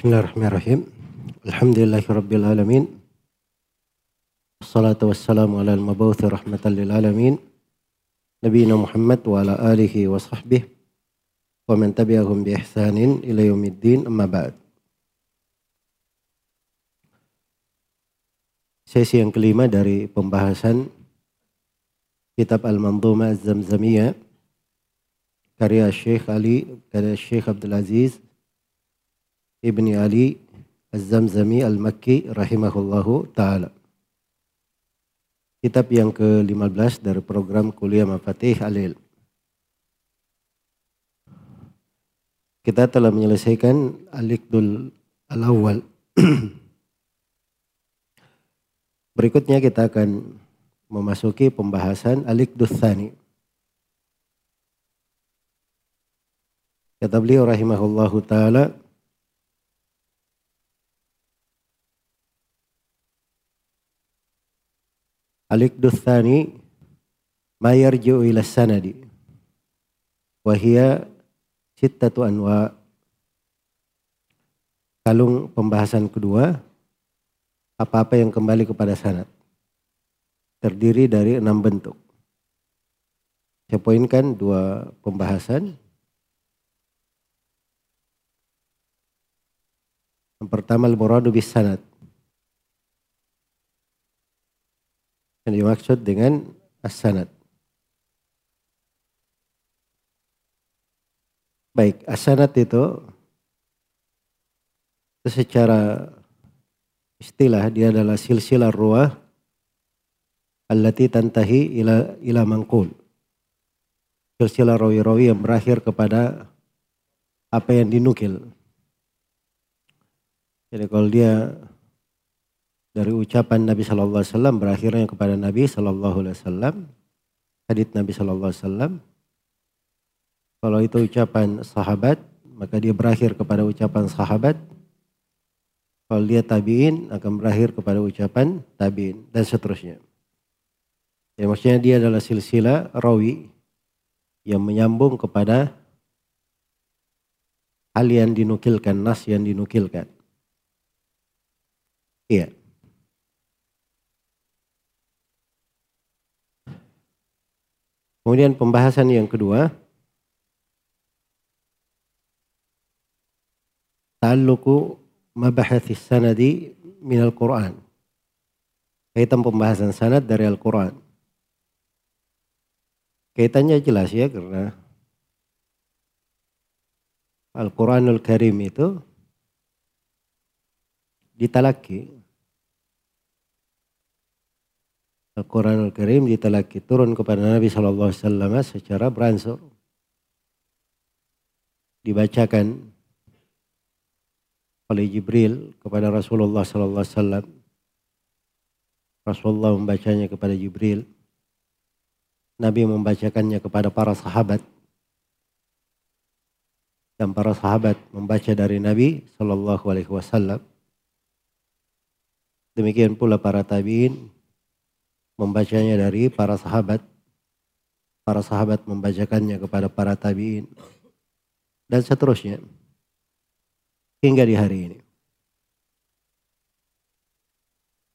Bismillahirrahmanirrahim. Alhamdulillahirabbil alamin. Wassalatu wassalamu ala al-mabawthi rahmatan lil alamin. Nabiyina Muhammad wa ala alihi wa sahbihi wa man tabi'ahum bi ihsanin ila yaumiddin amma ba'd. Sesi yang kelima dari pembahasan kitab Al-Manzuma Az-Zamzamiyah karya Syekh Ali, karya Syekh Abdul Aziz Ibni Ali Az-Zamzami Al-Makki rahimahullahu taala. Kitab yang ke-15 dari program Kuliah Mafatih Alil. Kita telah menyelesaikan Al-Iqdul Al-Awwal. Berikutnya kita akan memasuki pembahasan Al-Iqdul Thani. Kata beliau rahimahullahu taala Al-Iqdu Thani ma yarji'u ila sanadi wa hiya sittatu anwa. Kalung pembahasan kedua apa-apa yang kembali kepada sanad. Terdiri dari enam bentuk. Saya poinkan dua pembahasan. Yang pertama al-muradu bis sanad yang dimaksud dengan as-sanad. Baik, as-sanad itu, itu secara istilah dia adalah silsilah ruah allati tantahi ila ila mangkul. Silsilah rawi-rawi yang berakhir kepada apa yang dinukil. Jadi kalau dia dari ucapan Nabi Shallallahu Alaihi Wasallam berakhirnya kepada Nabi Shallallahu Alaihi Wasallam hadits Nabi Shallallahu Alaihi Wasallam. Kalau itu ucapan sahabat maka dia berakhir kepada ucapan sahabat. Kalau dia tabiin akan berakhir kepada ucapan tabiin dan seterusnya. Ya maksudnya dia adalah silsilah rawi yang menyambung kepada hal yang dinukilkan nas yang dinukilkan. Iya Kemudian pembahasan yang kedua. Ta'alluqu mabahathis sanadi minal Qur'an. Kaitan pembahasan sanad dari Al-Quran. Kaitannya jelas ya karena Al-Quranul Karim itu ditalaki Al-Quranul Karim ditelaki turun kepada Nabi Wasallam secara beransur. Dibacakan oleh Jibril kepada Rasulullah Wasallam. Rasulullah membacanya kepada Jibril. Nabi membacakannya kepada para sahabat. Dan para sahabat membaca dari Nabi Wasallam. Demikian pula para tabiin membacanya dari para sahabat. Para sahabat membacakannya kepada para tabi'in. Dan seterusnya. Hingga di hari ini.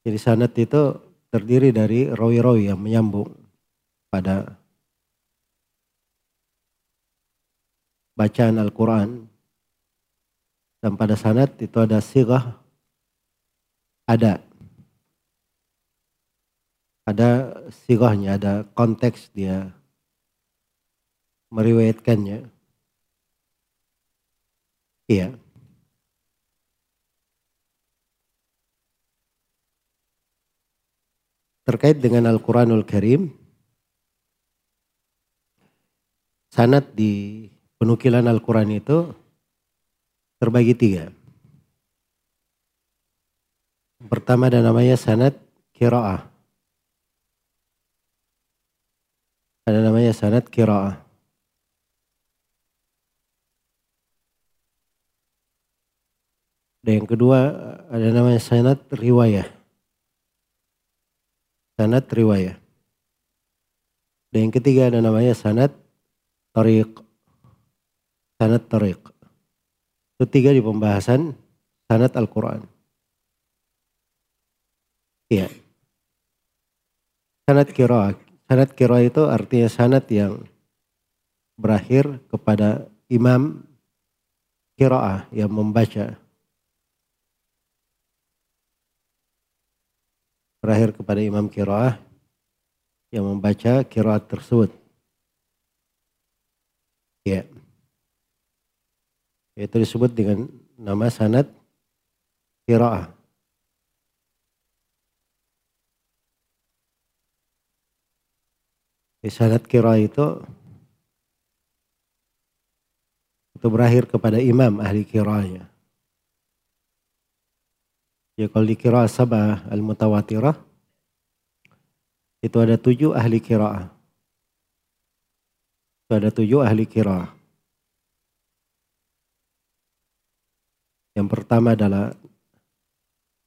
Jadi sanat itu terdiri dari rawi-rawi yang menyambung pada bacaan Al-Quran. Dan pada sanat itu ada sigah, ada ada sirahnya, ada konteks dia meriwayatkannya. Iya. Terkait dengan Al-Quranul Karim, sanat di penukilan Al-Quran itu terbagi tiga. Pertama ada namanya sanat kira'ah. Ada namanya sanad kira'ah. Dan yang kedua ada namanya sanad riwayah. Sanad riwayah. Dan yang ketiga ada namanya sanad tariq. Sanad tariq. Itu tiga di pembahasan sanad Al-Quran. Iya. Sanad kira. Sanad kira itu artinya sanad yang berakhir kepada imam kiraah yang membaca. Berakhir kepada imam kiraah yang membaca kiraat tersebut. Ya. Itu disebut dengan nama sanad kiraah. Sanad kiraah itu itu berakhir kepada imam ahli kiraahnya. Ya kalau di kiraah sabah al-mutawatirah itu ada tujuh ahli kiraah. Itu ada tujuh ahli kiraah. Yang pertama adalah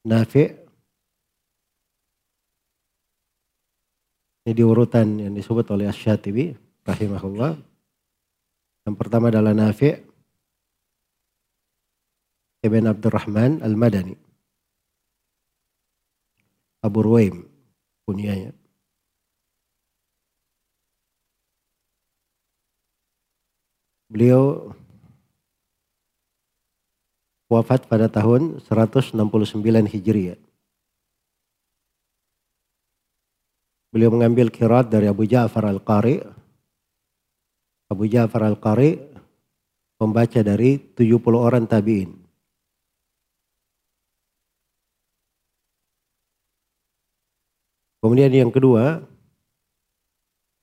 Nafi' Ini di urutan yang disebut oleh Asy-Syatibi rahimahullah. Yang pertama adalah Nafi' Ibn Abdurrahman Al-Madani. Abu Ruwaim kunyanya. Beliau wafat pada tahun 169 Hijriah. Beliau mengambil kirat dari Abu Ja'far Al-Qari. Abu Ja'far Al-Qari membaca dari 70 orang tabi'in. Kemudian yang kedua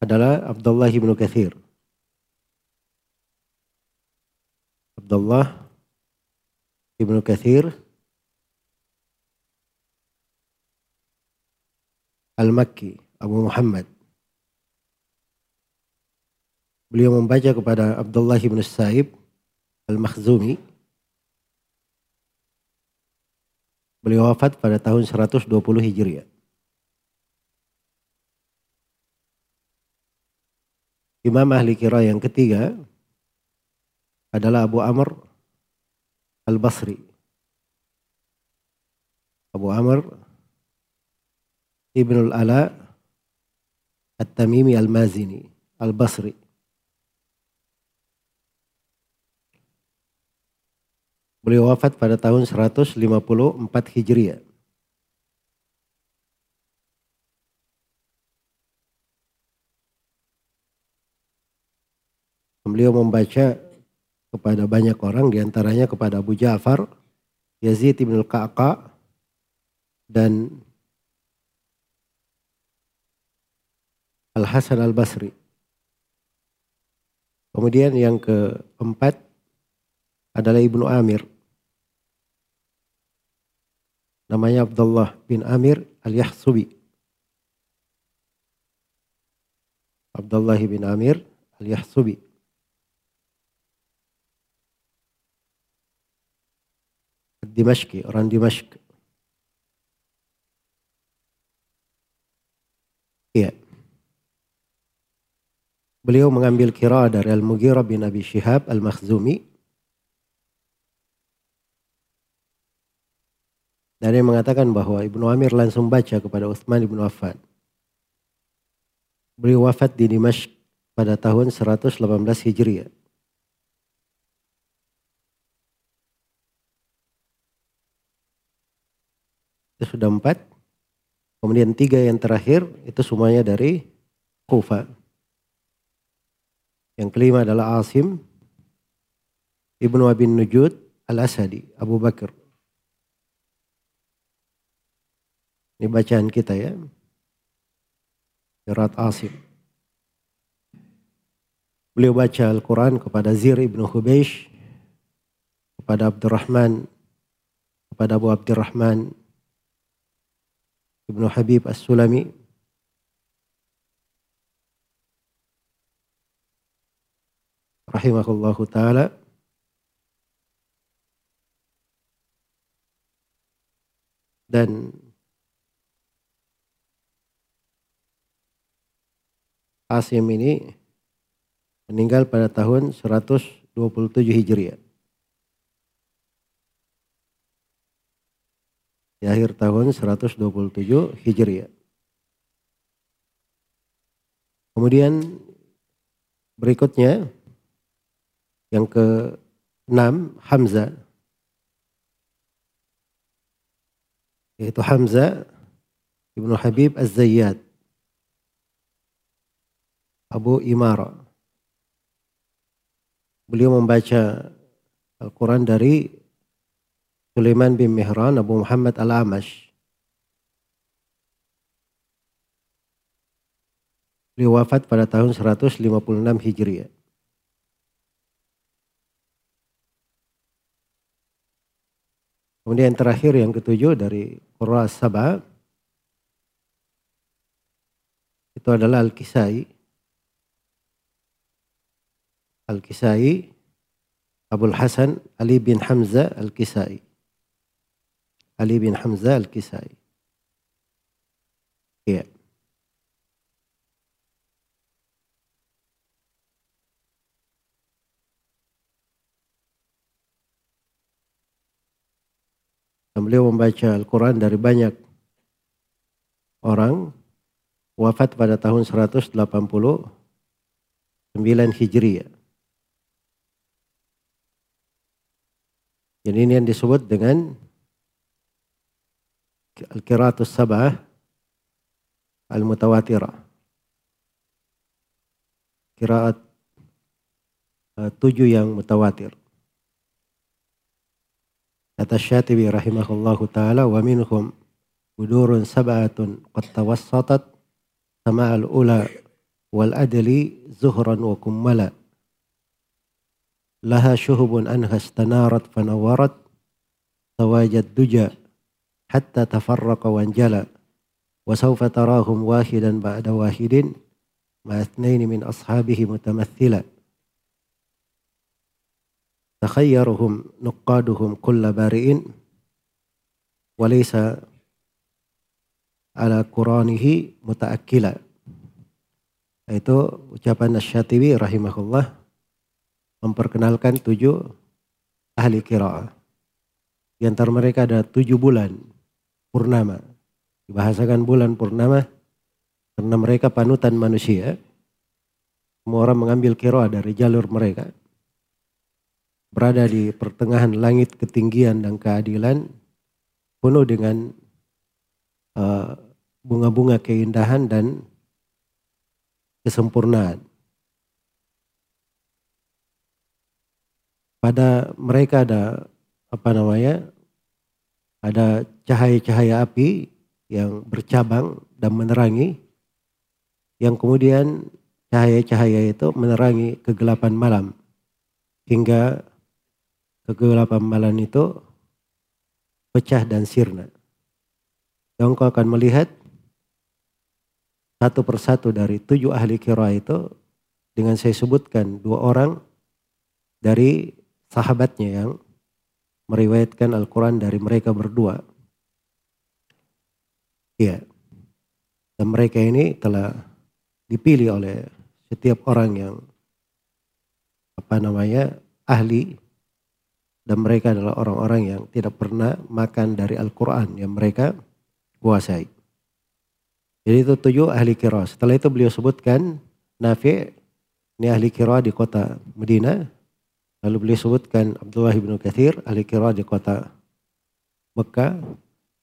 adalah Abdullah bin Kathir. Abdullah Ibnu Kathir Al-Makki Abu Muhammad Beliau membaca kepada Abdullah bin Sa'ib Al-Makhzumi Beliau wafat pada tahun 120 Hijriah. Imam ahli kira yang ketiga adalah Abu Amr Al-Basri. Abu Amr Ibn al-Ala At-Tamimi Al-Mazini Al-Basri. Beliau wafat pada tahun 154 Hijriah. Beliau membaca kepada banyak orang di antaranya kepada Abu Ja'far, Yazid ibn al-Qa'qa dan Al-Hasan al-Basri. Kemudian yang keempat adalah Ibnu Amir. Namanya Abdullah bin Amir al-Yahsubi. Abdullah bin Amir al-Yahsubi. Dimashki, orang Dimashq. Iya. Beliau mengambil kira dari Al-Mughirah bin Abi Shihab Al-Makhzumi. Dan dia mengatakan bahwa Ibnu Amir langsung baca kepada Uthman Ibnu Affan. Beliau wafat di Dimashq pada tahun 118 Hijriah. Itu sudah empat. Kemudian tiga yang terakhir itu semuanya dari Kufa. Yang kelima adalah Asim Ibnu Abin Nujud Al-Asadi, Abu Bakar. Ini bacaan kita ya. Surat Asim. Beliau baca Al-Quran kepada Zir Ibnu Hubeish, kepada Abdurrahman, kepada Abu Abdurrahman, Ibnu Habib As-Sulami rahimahullahu taala dan Asim ini meninggal pada tahun 127 Hijriah. di akhir tahun 127 Hijriah. Kemudian berikutnya yang ke-6 Hamzah yaitu Hamzah Ibnu Habib Az-Zayyad Abu Imara beliau membaca Al-Quran dari Sulaiman bin Mihran Abu Muhammad Al-Amash. Beliau wafat pada tahun 156 Hijriah. Kemudian yang terakhir yang ketujuh dari Qurra Sabah itu adalah Al-Kisai. Al-Kisai Abul Hasan Ali bin Hamzah Al-Kisai. Ali bin Hamzah Al-Kisai. Iya. Dan beliau membaca Al-Quran dari banyak orang wafat pada tahun 189 Hijriah. Jadi ini yang disebut dengan al-qiraatus sab'ah al-mutawatirah. Kiraat uh, tujuh yang mutawatir. Kata Syatibi rahimahullahu ta'ala wa minhum udurun sab'atun qad tawassatat sama'al ula wal adli zuhran wa kummala laha syuhubun anha istanarat fanawarat tawajad duja hatta tafarraqa wanjala wa sawfa tarahum wahidan ba'da wahidin ma ithnaini min ashabihi mutamathila takhayyaruhum nuqaduhum kulla bari'in walaysa ala quranihi mutaakkila itu ucapan Nasyatiwi rahimahullah memperkenalkan tujuh ahli kiraah. Di antara mereka ada tujuh bulan purnama. Dibahasakan bulan purnama karena mereka panutan manusia. Semua orang mengambil kira dari jalur mereka. Berada di pertengahan langit ketinggian dan keadilan. Penuh dengan uh, bunga-bunga uh, keindahan dan kesempurnaan. Pada mereka ada apa namanya ada cahaya-cahaya api yang bercabang dan menerangi yang kemudian cahaya-cahaya itu menerangi kegelapan malam hingga kegelapan malam itu pecah dan sirna. Dan engkau akan melihat satu persatu dari tujuh ahli kira itu dengan saya sebutkan dua orang dari sahabatnya yang meriwayatkan Al-Quran dari mereka berdua. Iya. Dan mereka ini telah dipilih oleh setiap orang yang apa namanya ahli dan mereka adalah orang-orang yang tidak pernah makan dari Al-Quran yang mereka kuasai. Jadi itu tujuh ahli kira. Setelah itu beliau sebutkan Nafi ini ahli kira di kota Medina Lalu beliau sebutkan Abdullah bin Kathir, ahli kira di kota Mekah.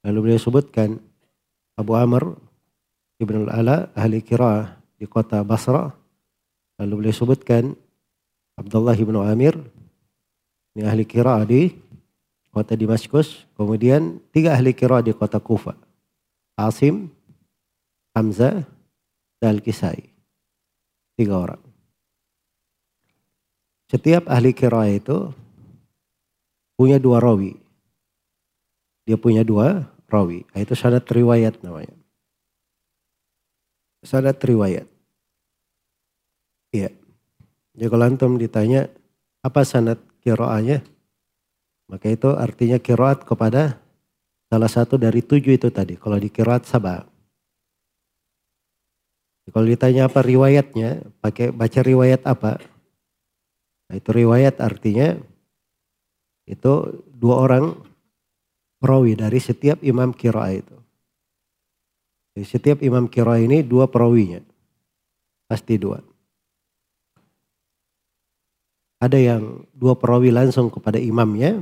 Lalu beliau sebutkan Abu Amr ibn al-Ala, ahli kira di kota Basra. Lalu beliau sebutkan Abdullah bin Amir, ini ahli kira di kota Damaskus. Kemudian tiga ahli kira di kota Kufa. Asim, Hamzah, dan Al-Kisai. Tiga orang. Setiap ahli kira itu punya dua rawi. Dia punya dua rawi. Nah, itu sanad riwayat namanya. Sanad riwayat. Iya. Jadi kalau antum ditanya apa sanad kiraannya, maka itu artinya kiraat kepada salah satu dari tujuh itu tadi. Kalau di kiraat sabah. Kalau ditanya apa riwayatnya, pakai baca riwayat apa? Nah, itu riwayat artinya itu dua orang perawi dari setiap imam kira itu. Jadi setiap imam kira ini dua perawinya. Pasti dua. Ada yang dua perawi langsung kepada imamnya.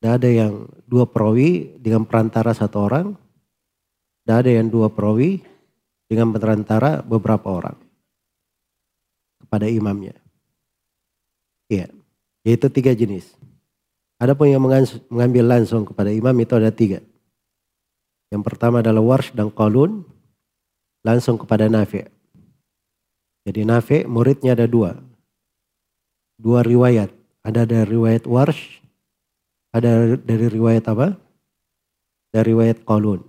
Dan ada yang dua perawi dengan perantara satu orang. Dan ada yang dua perawi dengan perantara beberapa orang. Kepada imamnya. Iya. Yaitu tiga jenis. Adapun yang mengambil langsung kepada imam itu ada tiga. Yang pertama adalah Warsh dan Qalun langsung kepada Nafi. Jadi Nafi muridnya ada dua. Dua riwayat. Ada dari riwayat Warsh, ada dari riwayat apa? Dari riwayat Qalun.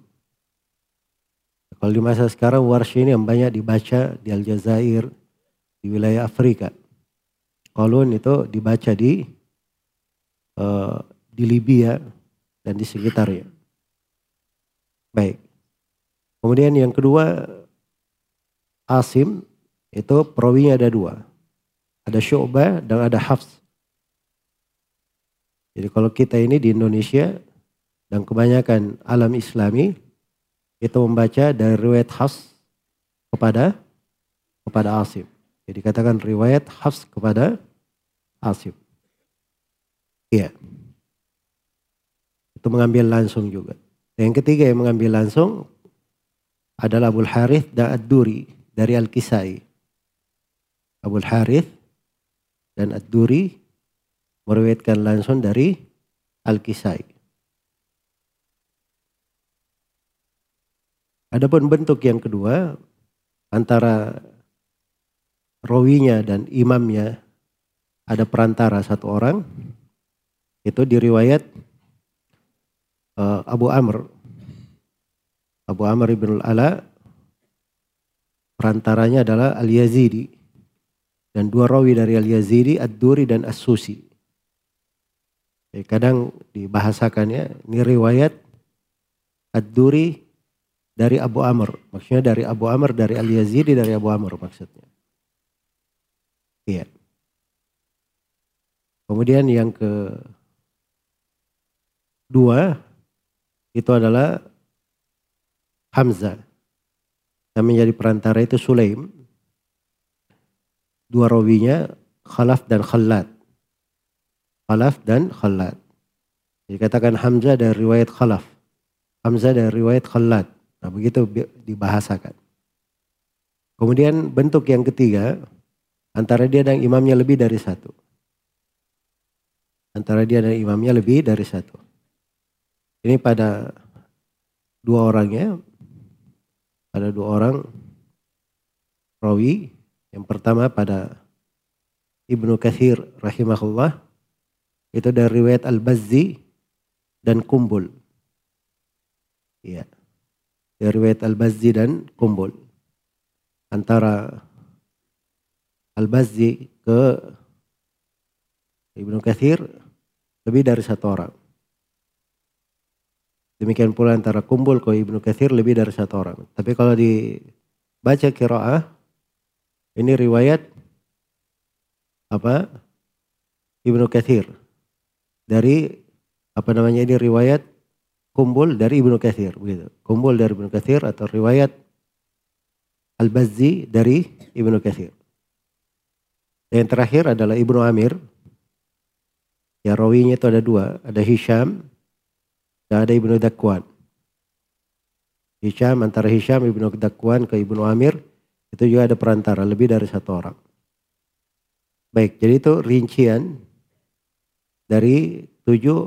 Kalau di masa sekarang Warsh ini yang banyak dibaca di Aljazair, di wilayah Afrika. Qalun itu dibaca di uh, di Libya dan di sekitarnya. Baik. Kemudian yang kedua Asim itu perawinya ada dua. Ada Syu'bah dan ada Hafs. Jadi kalau kita ini di Indonesia dan kebanyakan alam islami itu membaca dari riwayat Hafs kepada kepada Asim. Jadi katakan riwayat Hafs kepada Asim. Iya. Itu mengambil langsung juga. Yang ketiga yang mengambil langsung adalah Abu Harith dan Ad-Duri dari Al-Kisai. Abu Harith dan Ad-Duri meriwayatkan langsung dari Al-Kisai. Adapun bentuk yang kedua antara rawinya dan imamnya ada perantara satu orang itu diriwayat uh, Abu Amr Abu Amr ibn al-Ala perantaranya adalah Al-Yazidi dan dua rawi dari Al-Yazidi Ad-Duri dan As-Susi Jadi kadang dibahasakannya ini riwayat Ad-Duri dari Abu Amr maksudnya dari Abu Amr dari Al-Yazidi dari Abu Amr maksudnya iya Kemudian yang ke dua itu adalah Hamzah. Yang menjadi perantara itu Sulaim. Dua rawinya Khalaf dan Khalad. Khalaf dan Khalad. Jadi katakan Hamzah dari riwayat Khalaf. Hamzah dari riwayat Khalad. Nah begitu dibahasakan. Kemudian bentuk yang ketiga, antara dia dan imamnya lebih dari satu antara dia dan imamnya lebih dari satu. Ini pada dua orangnya, pada dua orang rawi. Yang pertama pada Ibnu Kathir rahimahullah itu dari riwayat Al-Bazzi dan Kumbul. Iya. Dari riwayat Al-Bazzi dan Kumbul. Antara Al-Bazzi ke Ibnu Kathir lebih dari satu orang. Demikian pula antara kumpul ke Ibnu Kathir lebih dari satu orang. Tapi kalau dibaca kiraah, ini riwayat apa? Ibnu Kathir. Dari apa namanya ini riwayat kumpul dari Ibnu Kathir. Begitu. Kumpul dari Ibnu Kathir atau riwayat Al-Bazzi dari Ibnu Kathir. Yang terakhir adalah Ibnu Amir Ya rawinya itu ada dua. Ada Hisham dan ada Ibnu Dakwan. Hisham antara Hisham Ibnu Dakwan ke Ibnu Amir itu juga ada perantara lebih dari satu orang. Baik, jadi itu rincian dari tujuh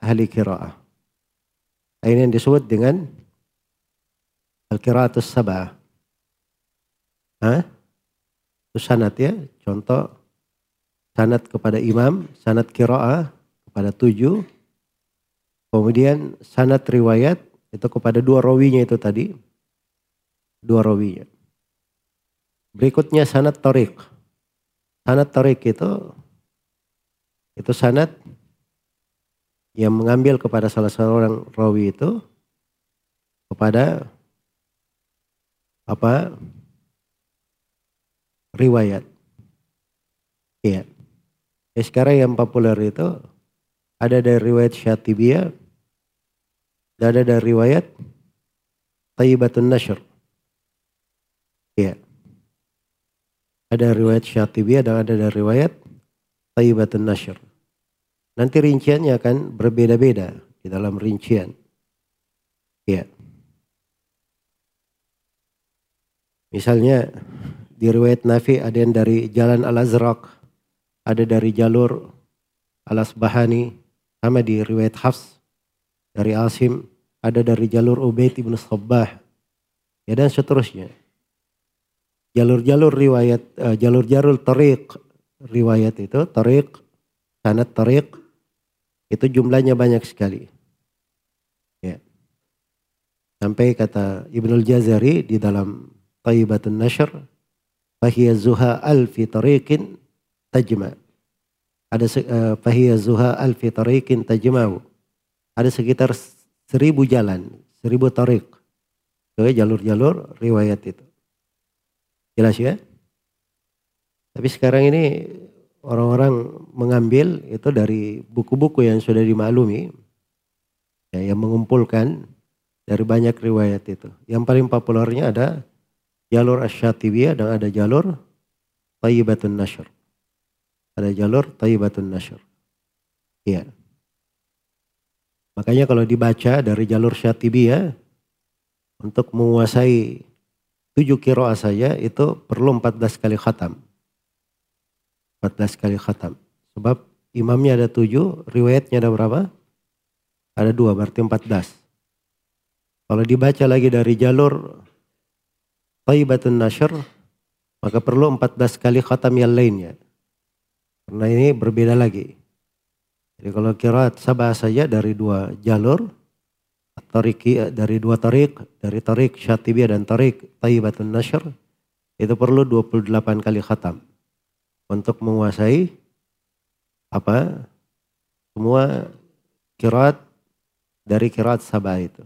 ahli kiraah. Ini yang disebut dengan Al-Qiraatus Sabah. Hah? Itu sanat ya, contoh sanat kepada imam, sanat kira'ah kepada tujuh. Kemudian sanat riwayat itu kepada dua rawinya itu tadi. Dua rawinya. Berikutnya sanat torik. Sanat torik itu itu sanat yang mengambil kepada salah seorang rawi itu kepada apa riwayat. Iya. Ya sekarang yang populer itu ada dari riwayat Syatibiyah, dan ada dari riwayat Tayyibatun Nashr. Ya. Ada riwayat Syatibiyah dan ada dari riwayat Tayyibatun Nashr. Nanti rinciannya akan berbeda-beda di dalam rincian. Ya. Misalnya di riwayat Nafi ada yang dari jalan Al-Azraq, ada dari jalur Al-Asbahani, sama di riwayat Hafs dari Asim, ada dari jalur Ubaid ibn Sabbah, ya dan seterusnya. Jalur-jalur riwayat, uh, jalur-jalur tariq riwayat itu, tariq, sanat tariq, itu jumlahnya banyak sekali. Ya. Sampai kata Ibnul Jazari di dalam Tayyibatun Nashr, Fahiyya zuha alfi tariqin tajma. Ada uh, Fahiyya zuha alfi tariqin tajma'u. Ada sekitar seribu jalan, seribu tariq. Itu jalur-jalur riwayat itu. Jelas ya? Tapi sekarang ini orang-orang mengambil itu dari buku-buku yang sudah dimaklumi. Ya, yang mengumpulkan dari banyak riwayat itu. Yang paling populernya ada jalur Asyatibiyah dan ada jalur Tayyibatun Nashr. Ada jalur Tayyibatun Nashr. Iya. Makanya kalau dibaca dari jalur Syatibiyah untuk menguasai tujuh kiroah saja itu perlu 14 kali khatam. 14 kali khatam. Sebab imamnya ada tujuh, riwayatnya ada berapa? Ada dua, berarti 14. Kalau dibaca lagi dari jalur Taibatun Nashr, maka perlu 14 kali khatam yang lainnya. Karena ini berbeda lagi. Jadi kalau kiraat sabah saja dari dua jalur, tariki dari dua tarik, dari tarik Syatibiyah dan tarik Taibatun Nashr, itu perlu 28 kali khatam untuk menguasai apa semua kiraat dari kiraat sabah itu.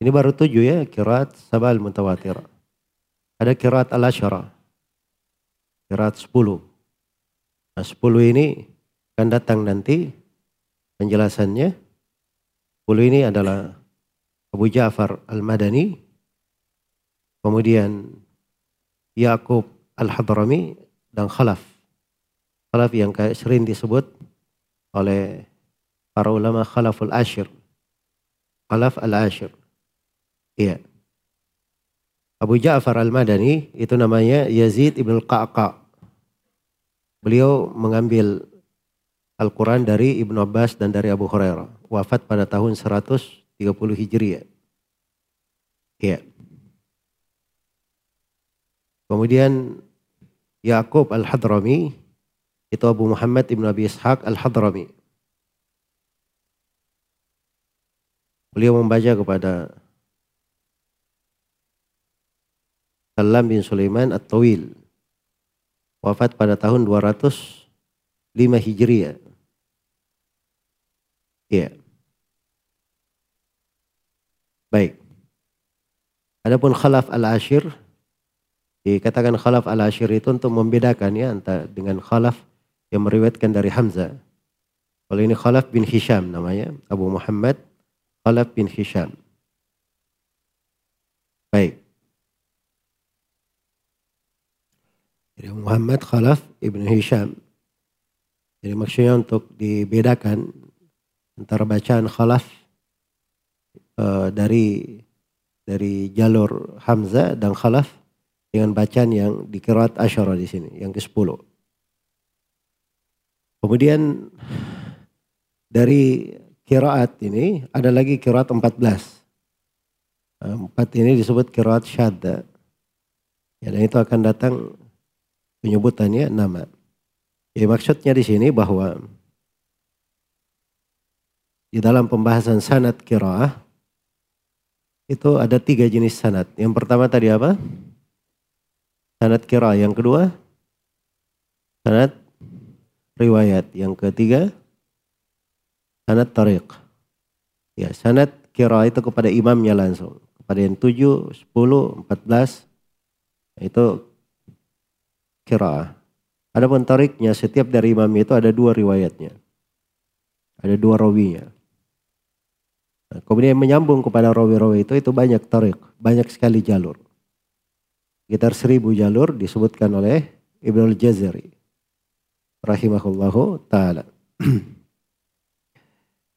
Ini baru tujuh ya kiraat sabah al-mutawatir. Ada kiraat al-asyara. Kiraat sepuluh. Nah sepuluh ini akan datang nanti penjelasannya. Sepuluh ini adalah Abu Ja'far al-Madani. Kemudian Yakub al-Hadrami dan Khalaf. Khalaf yang sering disebut oleh para ulama Khalaful Ashir. Khalaf al-Ashir. Iya. Abu Ja'far al-Madani itu namanya Yazid ibn al-Qa'qa. Beliau mengambil Al-Quran dari Ibnu Abbas dan dari Abu Hurairah. Wafat pada tahun 130 Hijriah. Iya. Kemudian Yakub Al-Hadrami itu Abu Muhammad Ibn Abi Ishaq Al-Hadrami. Beliau membaca kepada Salam bin Sulaiman At-Tawil. Wafat pada tahun 205 Hijriah. Iya. Baik. Adapun Khalaf Al-Ashir Dikatakan khalaf al-ashir itu untuk membedakan ya antara dengan khalaf yang meriwayatkan dari Hamzah. Kalau ini khalaf bin Hisham namanya, Abu Muhammad khalaf bin Hisham. Baik. Jadi Muhammad khalaf ibn Hisham. Jadi maksudnya untuk dibedakan antara bacaan khalaf uh, dari dari jalur Hamzah dan khalaf dengan bacaan yang dikerat asyara di sini, yang ke-10. Kemudian dari kiraat ini ada lagi kiraat 14. Empat ini disebut kiraat syadda. Ya, dan itu akan datang penyebutannya nama. Ya, maksudnya di sini bahwa di dalam pembahasan sanat kiraah itu ada tiga jenis sanat. Yang pertama tadi apa? sanad kira. Yang kedua, sanad riwayat. Yang ketiga, sanad tariq. Ya, sanad kira itu kepada imamnya langsung. Kepada yang tujuh, sepuluh, empat belas, itu kira. Adapun tariknya setiap dari imam itu ada dua riwayatnya. ada dua rawinya. Nah, kemudian menyambung kepada rawi-rawi itu itu banyak tarik, banyak sekali jalur. Sekitar seribu jalur disebutkan oleh Ibnu Al-Jazari rahimahullahu taala.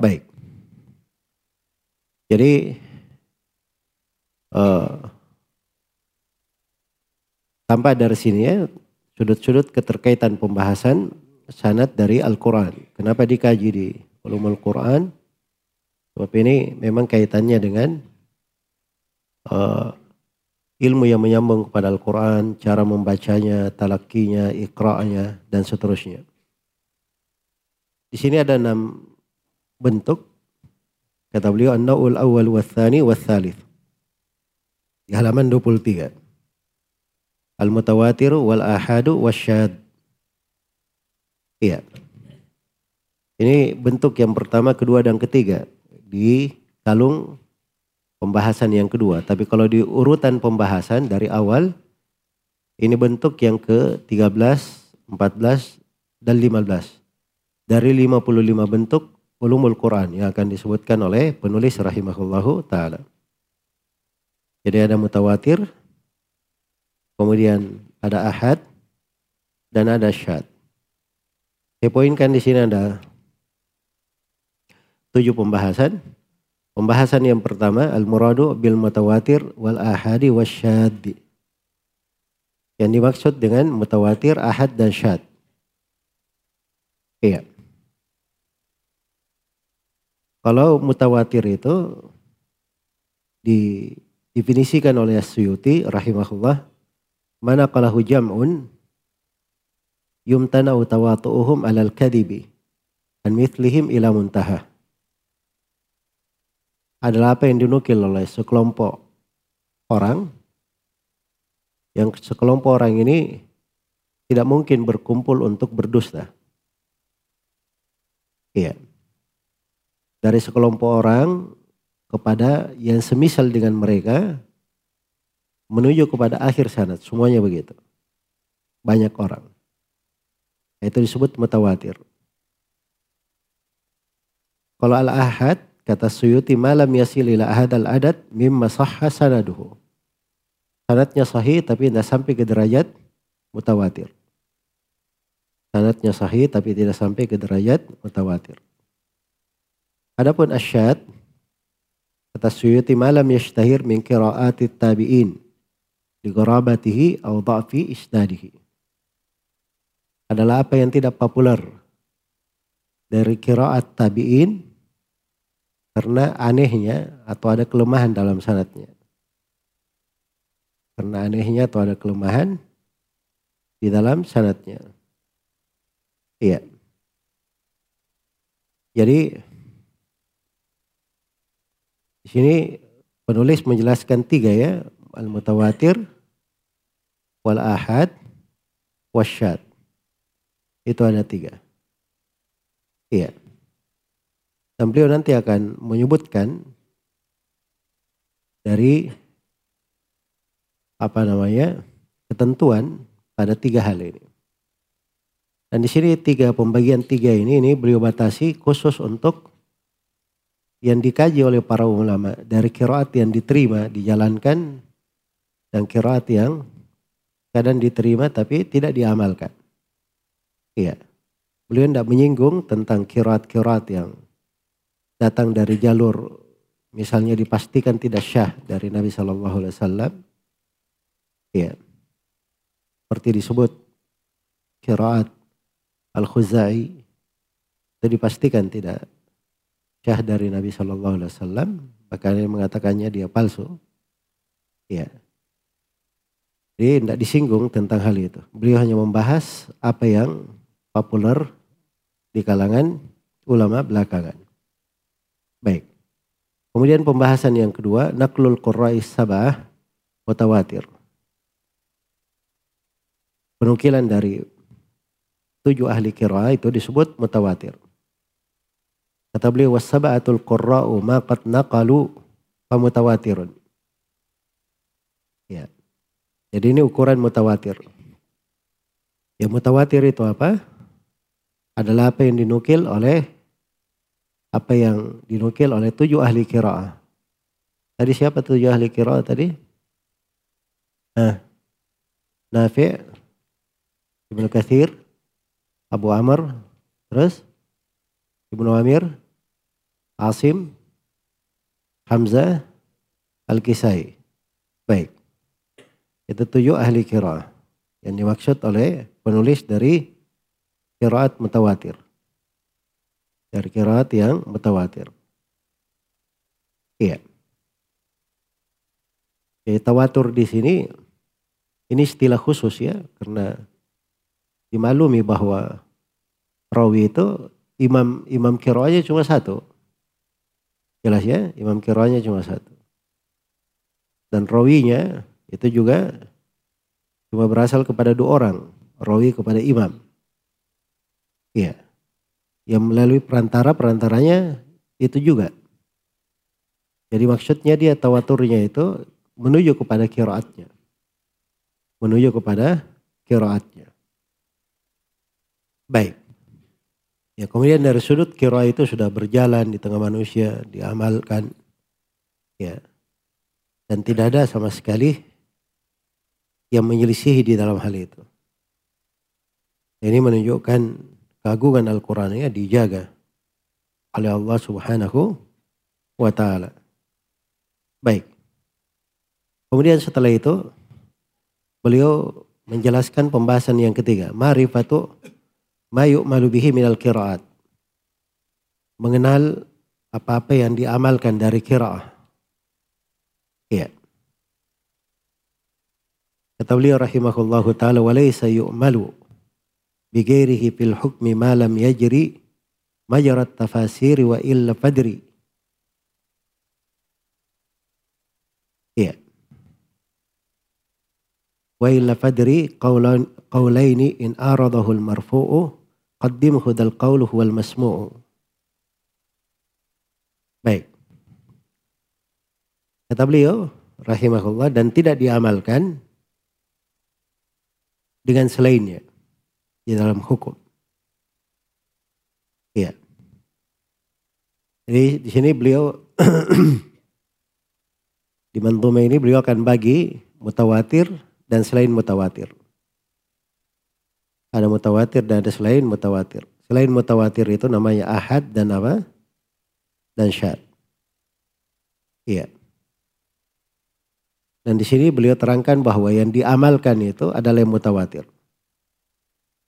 Baik. Jadi uh, tanpa dari sini ya sudut-sudut keterkaitan pembahasan sanad dari Al-Quran. Kenapa dikaji di ulumul Quran? Sebab ini memang kaitannya dengan uh, ilmu yang menyambung kepada Al-Quran, cara membacanya, talakinya, ikra'nya, dan seterusnya. Di sini ada enam bentuk. Kata beliau, An-Na'ul awal wa thani wa thalith. Di halaman 23. Al-mutawatir wal ahadu wasyad. Iya. Ini bentuk yang pertama, kedua, dan ketiga. Di kalung pembahasan yang kedua. Tapi kalau di urutan pembahasan dari awal, ini bentuk yang ke-13, 14, dan 15. Dari 55 bentuk ulumul Quran yang akan disebutkan oleh penulis rahimahullahu taala. Jadi ada mutawatir, kemudian ada ahad, dan ada syad. Saya poinkan di sini ada tujuh pembahasan. Pembahasan yang pertama al-muradu bil mutawatir wal ahadi wasyad. Yang dimaksud dengan mutawatir, ahad dan syad. Iya. Kalau mutawatir itu didefinisikan oleh Asyuti rahimahullah mana qalahu jam'un yumtana'u tawatu'uhum alal kadibi an mithlihim ila muntaha adalah apa yang dinukil oleh sekelompok orang yang sekelompok orang ini tidak mungkin berkumpul untuk berdusta. Iya. Dari sekelompok orang kepada yang semisal dengan mereka menuju kepada akhir sanat. Semuanya begitu. Banyak orang. Itu disebut mutawatir. Kalau al-ahad Kata Suyuti malam yasil ila ahad al adat mimma sahha sanaduhu. Sanatnya sahih tapi tidak sampai ke derajat mutawatir. Sanatnya sahih tapi tidak sampai ke derajat mutawatir. Adapun asyad kata Suyuti malam yashtahir min qiraati tabi'in li gharabatihi au dha'fi isnadihi. Adalah apa yang tidak populer dari kiraat tabi'in karena anehnya atau ada kelemahan dalam sanatnya. Karena anehnya atau ada kelemahan di dalam sanatnya. Iya. Jadi di sini penulis menjelaskan tiga ya, al-mutawatir, wal ahad, wasyad. Itu ada tiga. Iya. Dan beliau nanti akan menyebutkan dari apa namanya ketentuan pada tiga hal ini. Dan di sini tiga pembagian tiga ini ini beliau batasi khusus untuk yang dikaji oleh para ulama dari kiraat yang diterima dijalankan dan kiraat yang kadang diterima tapi tidak diamalkan. Iya. Beliau tidak menyinggung tentang kiraat-kiraat yang datang dari jalur misalnya dipastikan tidak syah dari Nabi Shallallahu Alaihi Wasallam, ya seperti disebut kiraat al khuzai itu dipastikan tidak syah dari Nabi Shallallahu Alaihi Wasallam, bahkan yang mengatakannya dia palsu, ya. Jadi tidak disinggung tentang hal itu. Beliau hanya membahas apa yang populer di kalangan ulama belakangan. Baik. Kemudian pembahasan yang kedua, naklul qurra'i sabah mutawatir. Penukilan dari tujuh ahli kira itu disebut mutawatir. Kata beliau wasaba'atul qurra'u ma qad naqalu mutawatirun. Ya. Jadi ini ukuran mutawatir. Ya mutawatir itu apa? Adalah apa yang dinukil oleh apa yang dinukil oleh tujuh ahli kiraah. Tadi siapa tujuh ahli kiraah tadi? Nah, Nafi' Ibnu Kathir, Abu Amr, terus Ibnu Amir, Asim, Hamzah, Al-Kisai. Baik. Itu tujuh ahli kiraah yang dimaksud oleh penulis dari kiraat mutawatir. Dari kiraat yang mutawatir. Iya. Jadi tawatur di sini ini istilah khusus ya karena dimaklumi bahwa rawi itu imam imam kiroanya cuma satu. Jelas ya, imam kiroanya cuma satu. Dan rawinya itu juga cuma berasal kepada dua orang, rawi kepada imam. Iya. Yang melalui perantara perantaranya itu juga. Jadi maksudnya dia tawaturnya itu menuju kepada kiraatnya. Menuju kepada kiraatnya. Baik. Ya, kemudian dari sudut kira itu sudah berjalan di tengah manusia, diamalkan. Ya. Dan tidak ada sama sekali yang menyelisihi di dalam hal itu. Ini menunjukkan keagungan Al-Quran ya dijaga oleh Allah subhanahu wa ta'ala. Baik. Kemudian setelah itu beliau menjelaskan pembahasan yang ketiga. Ma'rifatu ma yu'malu bihi minal kiraat. Mengenal apa-apa yang diamalkan dari kiraah. Iya. Kata beliau rahimahullahu ta'ala walaysa yu'malu bighairihi fil hukmi ma lam yajri majarat tafasir wa illa fadri. Iya. Wa illa fadri qawlaini in aradahu al-marfu'u Qaddimhu dal qawlu huwal masmu'u. Baik. Kata beliau, rahimahullah, dan tidak diamalkan dengan selainnya di dalam hukum. Iya. Jadi di sini beliau di mantume ini beliau akan bagi mutawatir dan selain mutawatir. Ada mutawatir dan ada selain mutawatir. Selain mutawatir itu namanya ahad dan apa? Dan syad. Iya. Dan di sini beliau terangkan bahwa yang diamalkan itu adalah yang mutawatir.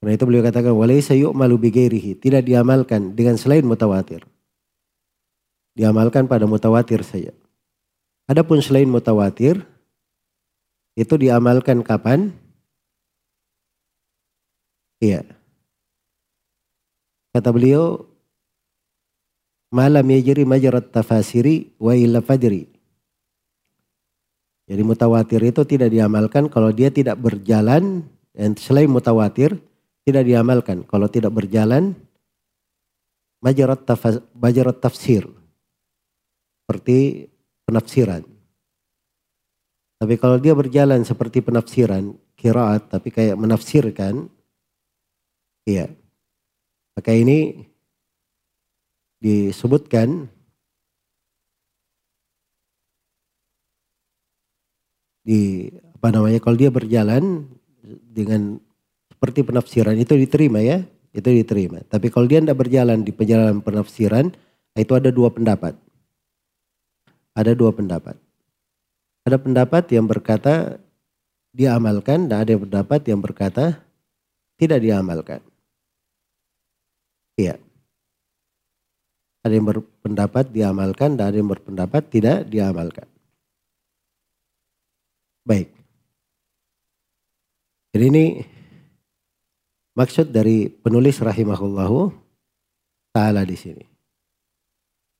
Karena itu beliau katakan walaysa yu'malu bighairihi, tidak diamalkan dengan selain mutawatir. Diamalkan pada mutawatir saja. Adapun selain mutawatir itu diamalkan kapan? Iya. Kata beliau, malam yajri majarat tafasiri wa illa fajri. Jadi mutawatir itu tidak diamalkan kalau dia tidak berjalan dan selain mutawatir tidak diamalkan kalau tidak berjalan majarat, tafsir seperti penafsiran. Tapi kalau dia berjalan seperti penafsiran, kiraat tapi kayak menafsirkan Iya. Maka ini disebutkan di apa namanya kalau dia berjalan dengan seperti penafsiran itu diterima ya itu diterima tapi kalau dia tidak berjalan di perjalanan penafsiran itu ada dua pendapat ada dua pendapat ada pendapat yang berkata diamalkan dan ada pendapat yang berkata tidak diamalkan Iya. Ada yang berpendapat diamalkan dan ada yang berpendapat tidak diamalkan. Baik. Jadi ini maksud dari penulis rahimahullahu taala di sini.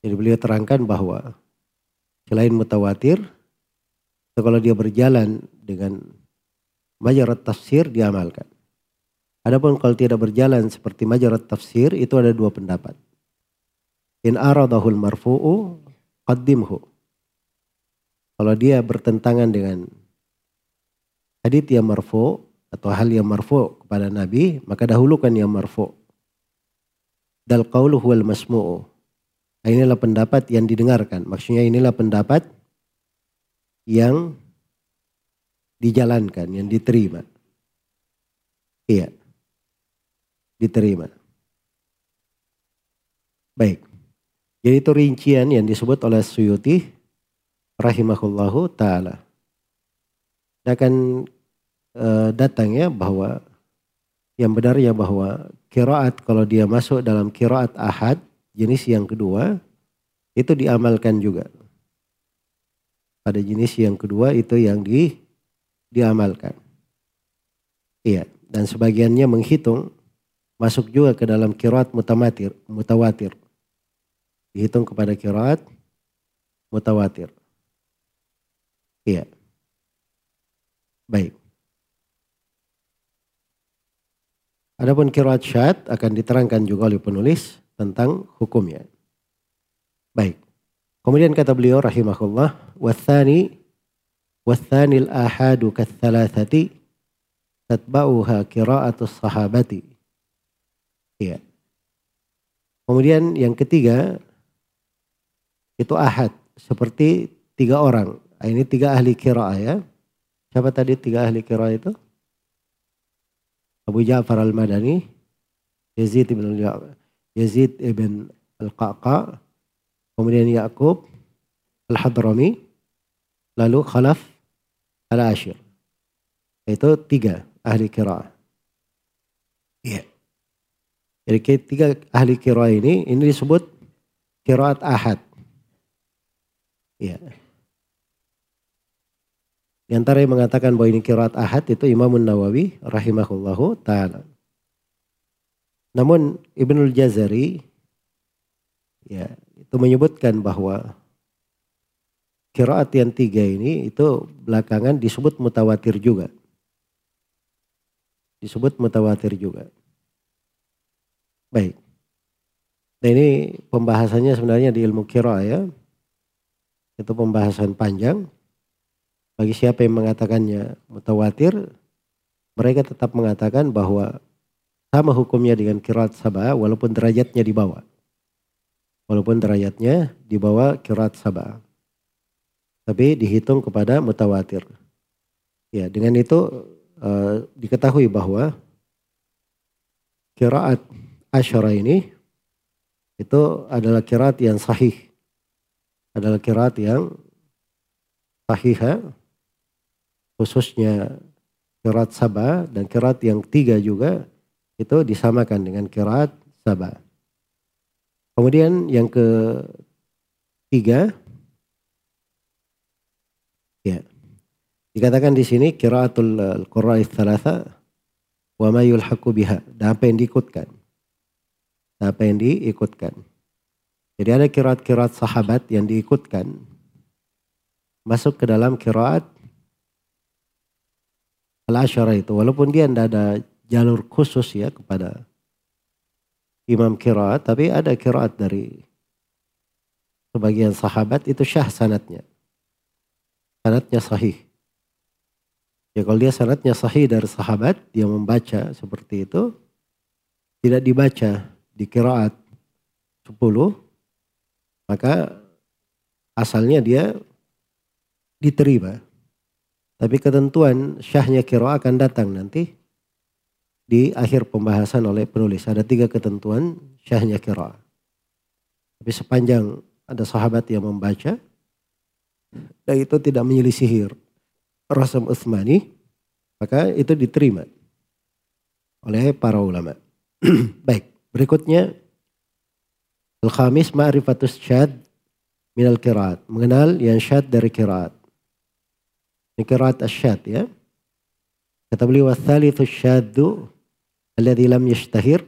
Jadi beliau terangkan bahwa selain mutawatir, kalau dia berjalan dengan majarat tafsir diamalkan. Adapun kalau tidak berjalan seperti majarat tafsir itu ada dua pendapat. In aradahul marfu'u qaddimhu. Kalau dia bertentangan dengan hadith yang marfu atau hal yang marfu kepada Nabi, maka dahulukan yang marfu. Dal qawlu huwal masmu'u. Inilah pendapat yang didengarkan. Maksudnya inilah pendapat yang dijalankan, yang diterima. Iya. Diterima. Baik. Jadi itu rincian yang disebut oleh Suyuti rahimahullahu taala. Akan e, datang ya bahwa yang benar ya bahwa kiraat kalau dia masuk dalam kiraat ahad jenis yang kedua itu diamalkan juga. Pada jenis yang kedua itu yang di, diamalkan. Iya, dan sebagiannya menghitung masuk juga ke dalam kiraat mutamatir, mutawatir. Dihitung kepada kiraat mutawatir. Iya. Baik. Adapun kiraat syad akan diterangkan juga oleh penulis tentang hukumnya. Baik. Kemudian kata beliau rahimahullah, "Wathani wathani al-ahadu kathalathati tatba'uha qira'atus sahabati." Iya. Kemudian yang ketiga itu ahad seperti tiga orang. Ini tiga ahli kiraah ya. Siapa tadi tiga ahli kiraah itu? Abu Ja'far al-Madani, Yazid ibn Yazid ibn Al-Qaqa, kemudian Yakub Al-Hadrami, lalu Khalaf Al-Ashir. Itu tiga ahli kiraah. Iya. Jadi tiga ahli kiraah ini, ini disebut kiraat ahad. Iya. Di antara yang mengatakan bahwa ini kiraat ahad itu Imam Nawawi rahimahullahu ta'ala. Namun Ibnul Jazari ya itu menyebutkan bahwa kiraat yang tiga ini itu belakangan disebut mutawatir juga. Disebut mutawatir juga. Baik. Nah ini pembahasannya sebenarnya di ilmu kira ya. Itu pembahasan panjang. Bagi siapa yang mengatakannya mutawatir, mereka tetap mengatakan bahwa sama hukumnya dengan kirat sabah walaupun derajatnya di bawah. Walaupun derajatnya di bawah kirat sabah. Tapi dihitung kepada mutawatir. Ya, dengan itu uh, diketahui bahwa kiraat asyara ini itu adalah kiraat yang sahih. Adalah kiraat yang sahih khususnya kiraat sabah dan kiraat yang tiga juga itu disamakan dengan kiraat sabah. Kemudian yang ketiga, ya, dikatakan di sini kiraatul qurra'is thalatha wa ma yulhaqu biha, dan apa yang diikutkan. Dan apa yang diikutkan. Jadi ada kiraat-kiraat sahabat yang diikutkan masuk ke dalam kiraat al-asyara itu. Walaupun dia tidak ada jalur khusus ya kepada imam kiraat, tapi ada kiraat dari sebagian sahabat itu syah sanatnya. Sanatnya sahih. Ya kalau dia sanatnya sahih dari sahabat, dia membaca seperti itu, tidak dibaca di kiraat 10, maka asalnya dia diterima. Tapi ketentuan syahnya kira akan datang nanti di akhir pembahasan oleh penulis. Ada tiga ketentuan syahnya kira. Tapi sepanjang ada sahabat yang membaca, dan itu tidak menyelisihi Rasul Utsmani, maka itu diterima oleh para ulama. Baik, berikutnya Al-Khamis Ma'rifatus Syad minal kiraat. Mengenal yang syad dari kiraat. Kiraat asyad ya. Kata beliau, Wathalithu syaddu alladhi lam yashtahir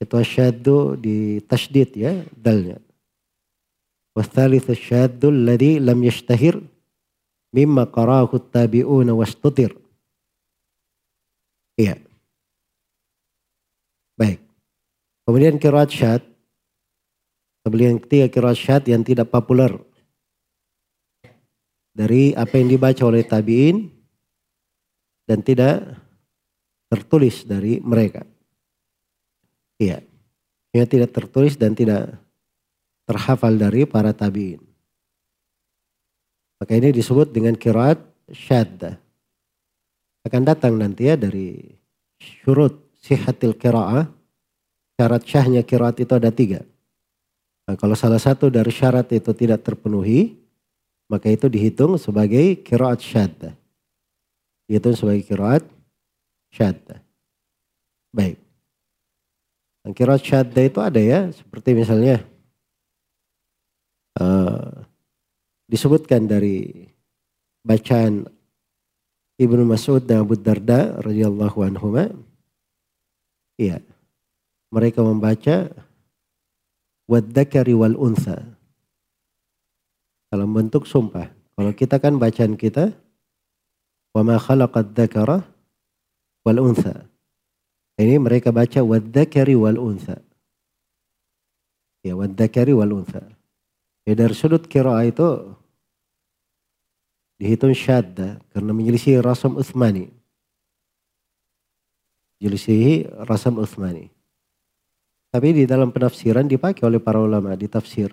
itu asyaddu di tasdid ya dalnya والثالث الشاذ الذي لم يشتهر مما قراه التابعون واستطر iya baik kemudian kiraat syad kemudian ketiga kiraat syad yang tidak populer dari apa yang dibaca oleh tabi'in dan tidak tertulis dari mereka. Iya. Yang tidak tertulis dan tidak terhafal dari para tabiin. Maka ini disebut dengan kiraat syadda. Akan datang nanti ya dari syurut sihatil kiraah. Syarat syahnya kiraat itu ada tiga. Nah, kalau salah satu dari syarat itu tidak terpenuhi, maka itu dihitung sebagai kiraat syadda. Dihitung sebagai kiraat syadda. Baik. Kiraat syadda itu ada ya, seperti misalnya uh, disebutkan dari bacaan Ibnu Mas'ud dan Abu Darda radhiyallahu anhu. Iya. Mereka membaca wadzakari wal unsa. Dalam bentuk sumpah. Kalau kita kan bacaan kita wa khalaqad dzakara wal unsa. Ini mereka baca wadzakari wal unsa. Ya wadzakari wal unsa. Ya dari sudut kira itu dihitung syadda karena menyelisih rasam Utsmani. Menyelisih rasam Utsmani. Tapi di dalam penafsiran dipakai oleh para ulama di tafsir.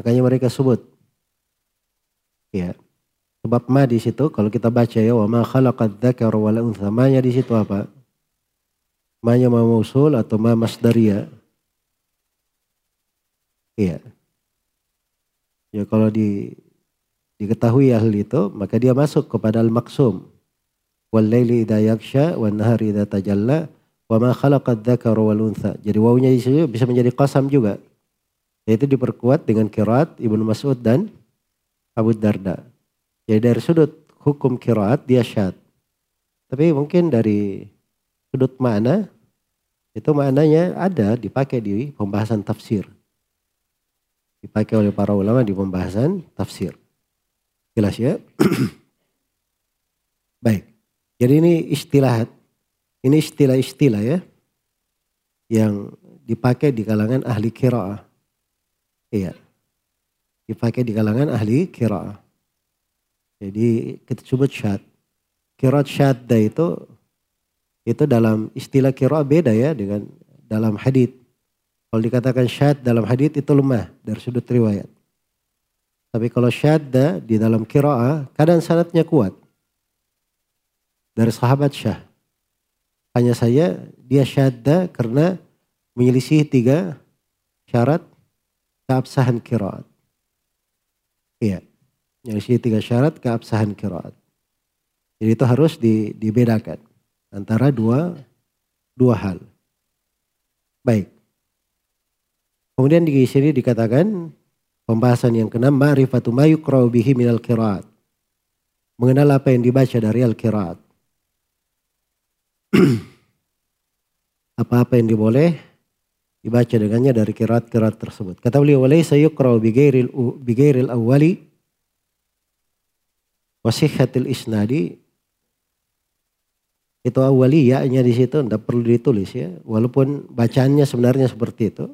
Makanya mereka sebut. Ya. Sebab ma di situ kalau kita baca ya wa ma khalaqad dzakara wal untha. Ma di situ apa? Ma nya ma mausul atau ma masdaria. Iya. Ya kalau di diketahui ahli itu maka dia masuk kepada al-maksum. Wal laili idza yaksha wan nahari idza tajalla Wa ma khalaqad dzakara wal untha. Jadi wawunya di sini bisa menjadi qasam juga. Yaitu diperkuat dengan kiraat Ibnu Mas'ud dan Abu Darda. Jadi dari sudut hukum kiraat dia syad. Tapi mungkin dari sudut makna itu maknanya ada dipakai di pembahasan tafsir. Dipakai oleh para ulama di pembahasan tafsir. Jelas ya? Baik. Jadi ini istilah ini istilah-istilah ya yang dipakai di kalangan ahli kiraah. Iya. Dipakai di kalangan ahli kiraah. Jadi kita sebut syad. Kiraat syadda itu itu dalam istilah kiraah beda ya dengan dalam hadith. Kalau dikatakan syad dalam hadith itu lemah dari sudut riwayat. Tapi kalau syadda di dalam kiraah kadang sanatnya kuat. Dari sahabat syah. Hanya saja dia syadda karena menyelisih tiga syarat keabsahan kiraat. Iya, menyelisih tiga syarat keabsahan kiraat. Jadi itu harus di, dibedakan antara dua dua hal. Baik. Kemudian di sini dikatakan pembahasan yang keenam ma'rifatu ma yuqra'u bihi minal qiraat. Mengenal apa yang dibaca dari al-qiraat. apa-apa yang diboleh dibaca dengannya dari kirat-kirat tersebut. Kata beliau, "Walaysa yuqra'u bighairil bighairil awwali wa sihhatil isnadi." Itu awali ya-nya di situ tidak perlu ditulis ya. Walaupun bacaannya sebenarnya seperti itu.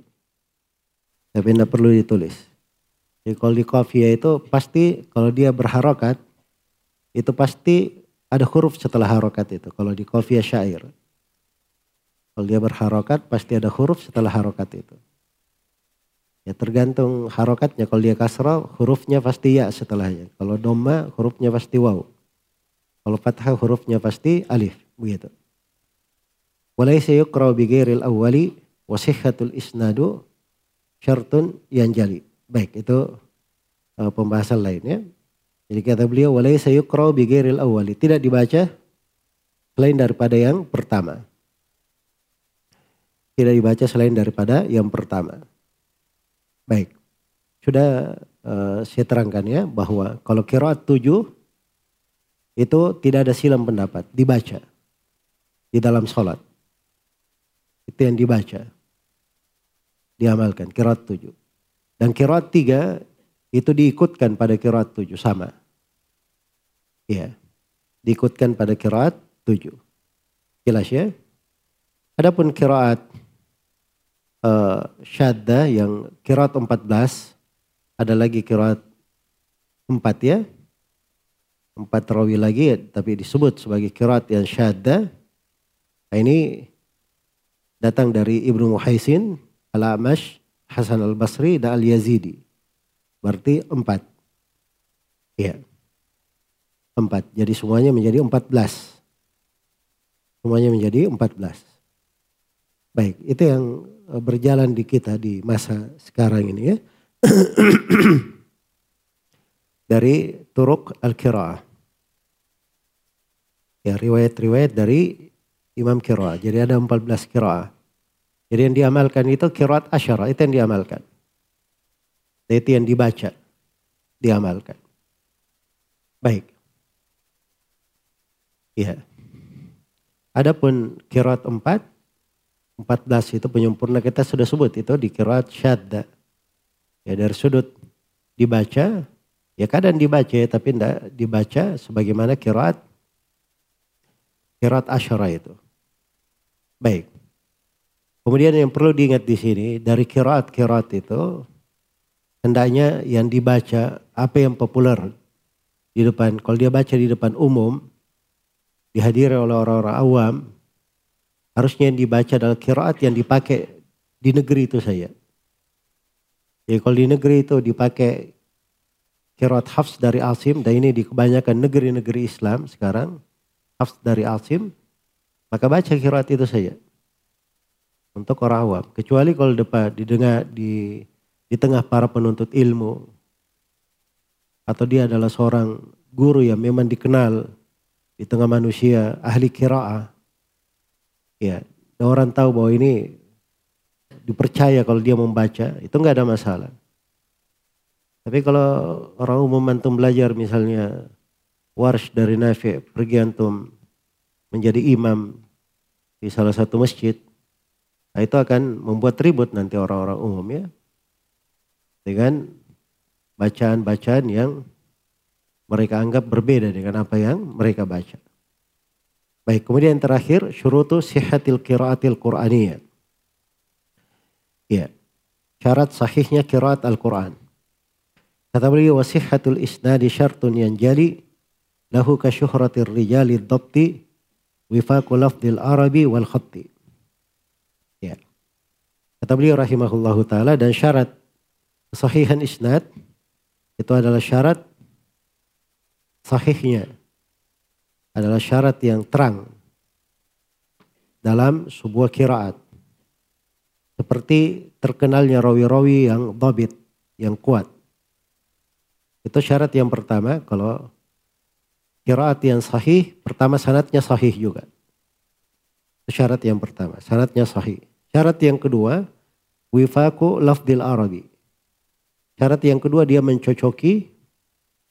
Tapi tidak perlu ditulis. Jadi kalau di kafiyah itu pasti kalau dia berharokat itu pasti ada huruf setelah harokat itu. Kalau di kafiyah syair. Kalau dia berharokat pasti ada huruf setelah harokat itu. Ya tergantung harokatnya. Kalau dia kasrah hurufnya pasti ya setelahnya. Kalau doma hurufnya pasti waw. Kalau fathah hurufnya pasti alif. Begitu. Walaysa yuqra bi ghairil awwali wa sihhatul isnadu syartun yang jali. Baik, itu uh, pembahasan lainnya. Jadi kata beliau walaysa yuqra bi ghairil awwali, tidak dibaca selain daripada yang pertama tidak dibaca selain daripada yang pertama. Baik, sudah uh, saya terangkan ya bahwa kalau kiraat tujuh itu tidak ada silam pendapat, dibaca di dalam sholat. Itu yang dibaca, diamalkan, kiraat tujuh. Dan kiraat tiga itu diikutkan pada kiraat tujuh, sama. Ya, diikutkan pada kiraat tujuh. Jelas ya? Adapun kiraat uh, syadda yang kirat 14 ada lagi kirat 4 ya empat rawi lagi tapi disebut sebagai kirat yang syadda nah, ini datang dari Ibnu Muhaisin Al-Amash Hasan al-Basri dan al-Yazidi. Berarti empat. Iya. Empat. Jadi semuanya menjadi empat belas. Semuanya menjadi empat belas. Baik, itu yang berjalan di kita di masa sekarang ini ya. dari Turuk Al-Qiraah. Ya, riwayat-riwayat dari Imam Qiraah. Jadi ada 14 Qiraah. Jadi yang diamalkan itu Qiraat Asyara, itu yang diamalkan. Itu yang dibaca, diamalkan. Baik. Ya. Adapun Qiraat 4, 14 itu penyempurna kita sudah sebut itu di Qiraat Syadda. Ya dari sudut dibaca, ya kadang dibaca tapi tidak dibaca sebagaimana Qiraat Qiraat Asyara itu. Baik. Kemudian yang perlu diingat di sini dari kiraat-kiraat itu hendaknya yang dibaca apa yang populer di depan. Kalau dia baca di depan umum dihadiri oleh orang-orang awam harusnya yang dibaca adalah kiraat yang dipakai di negeri itu saja. Jadi kalau di negeri itu dipakai kiraat hafs dari Asim dan ini di kebanyakan negeri-negeri Islam sekarang hafs dari Asim maka baca kiraat itu saja. Untuk orang awam. Kecuali kalau depan didengar di di tengah para penuntut ilmu. Atau dia adalah seorang guru yang memang dikenal di tengah manusia ahli kiraah. Ya, orang tahu bahwa ini dipercaya kalau dia membaca, itu nggak ada masalah. Tapi kalau orang umum antum belajar misalnya warsh dari Nafi, pergi antum menjadi imam di salah satu masjid, nah itu akan membuat ribut nanti orang-orang umum ya. Dengan bacaan-bacaan yang mereka anggap berbeda dengan apa yang mereka baca. Baik, kemudian yang terakhir syurutu sihatil qiraatil Qur'aniyah. Ya. Syarat sahihnya kiraat Al-Quran. Kata beliau wasihatul isnadi syartun yang jali lahu kasyuhratir rijali dhabti wifaqu lafdil arabi wal khatti. Ya. Kata beliau rahimahullahu taala dan syarat sahihan isnad itu adalah syarat sahihnya adalah syarat yang terang dalam sebuah kiraat. Seperti terkenalnya rawi-rawi yang babit, yang kuat. Itu syarat yang pertama kalau Kiraat yang sahih, pertama sanatnya sahih juga. Syarat yang pertama, sanatnya sahih. Syarat yang kedua, wifaku lafdil arabi. Syarat yang kedua dia mencocoki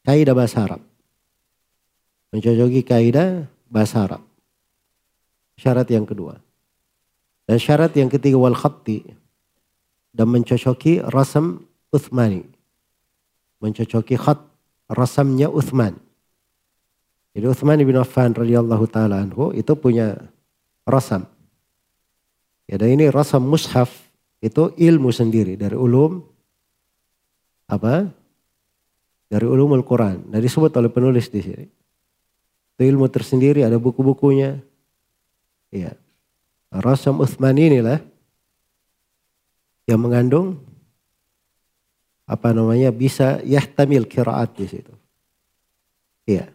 kaidah bahasa Arab. Mencocoki kaidah bahasa Arab. Syarat yang kedua. Dan syarat yang ketiga wal khatti dan mencocoki rasam Uthmani. Mencocoki khat rasamnya Uthman. Jadi Uthman bin Affan radhiyallahu taala anhu itu punya rasam. Ya, dan ini rasam mushaf itu ilmu sendiri dari ulum apa? Dari ulumul Quran. Nah disebut oleh penulis di sini. Itu ilmu tersendiri, ada buku-bukunya. Ya. Rasam Uthman inilah yang mengandung apa namanya bisa yahtamil kiraat di situ. Iya.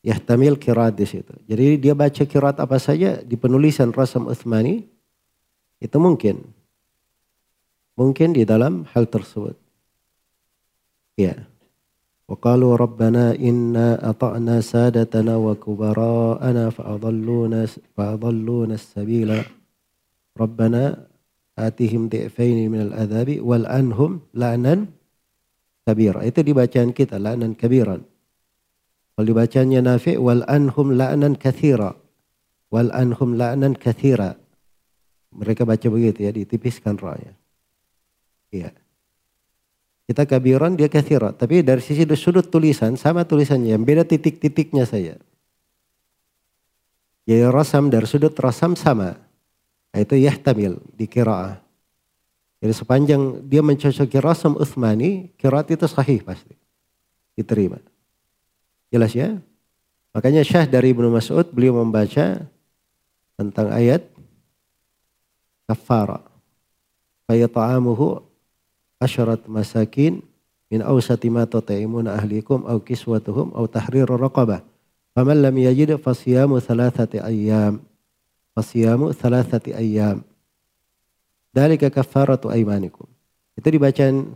Yahtamil kirat di situ. Jadi dia baca kirat apa saja di penulisan Rasam Uthmani itu mungkin. Mungkin di dalam hal tersebut. Ya. وقالوا ربنا إنا أطعنا سادتنا وكبراءنا فأضلونا فأضلونا السبيل ربنا آتهم ضعفين من العذاب والأنهم لعنا كبيرا itu di bacaan kita la'nan kabiran kalau dibacanya Nafi wal anhum la'nan kathira. Wal anhum la'nan kathira. Mereka baca begitu ya, ditipiskan ra'nya. Iya. Kita kabiran, dia kathira. Tapi dari sisi sudut tulisan, sama tulisannya. Yang beda titik-titiknya saja. Jadi rasam dari sudut rasam sama. Itu yahtamil di kira'ah. Jadi sepanjang dia mencocoki rasam Uthmani, kiraat itu sahih pasti. Diterima. Jelas ya? Makanya syah dari Ibnu Mas'ud beliau membaca tentang ayat kafara. Faya ta'amuhu asyarat masakin min awsati ma tut'imuna ahlikum aw kiswatuhum aw tahriru raqabah. Faman lam yajid fasiyamu thalathati ayyam. Fasiyamu thalathati ayyam. Dalika kafaratu aymanikum. Itu dibacaan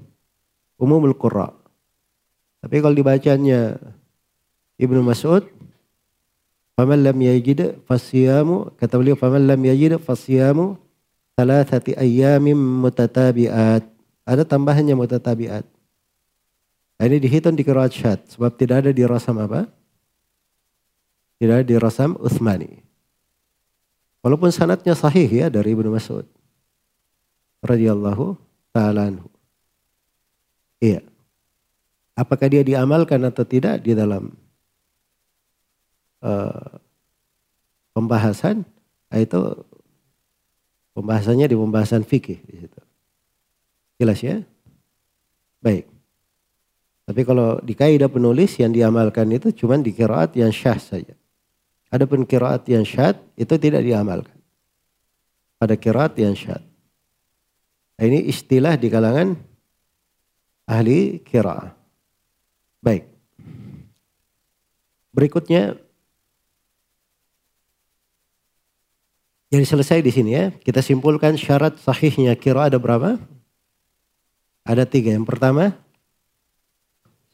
umumul qurra. Tapi kalau dibacanya Ibnu Mas'ud Faman lam yajid fasiyamu kata beliau faman lam yajid fasiyamu thalathati ayyamin mutatabi'at. Ada tambahannya mutatabi'at. Nah, ini dihitung di syad sebab tidak ada di rasam apa? Tidak ada di rasam Uthmani. Walaupun sanatnya sahih ya dari Ibnu Mas'ud radhiyallahu taala anhu. Iya. Apakah dia diamalkan atau tidak di dalam uh, pembahasan nah itu pembahasannya di pembahasan fikih di situ. Jelas ya? Baik. Tapi kalau di kaidah penulis yang diamalkan itu cuma di kiraat yang syah saja. Adapun kiraat yang syad itu tidak diamalkan. Pada kiraat yang syad. Nah, ini istilah di kalangan ahli kiraat. Baik. Berikutnya jadi selesai di sini ya. Kita simpulkan syarat sahihnya kira ada berapa? Ada tiga. Yang pertama,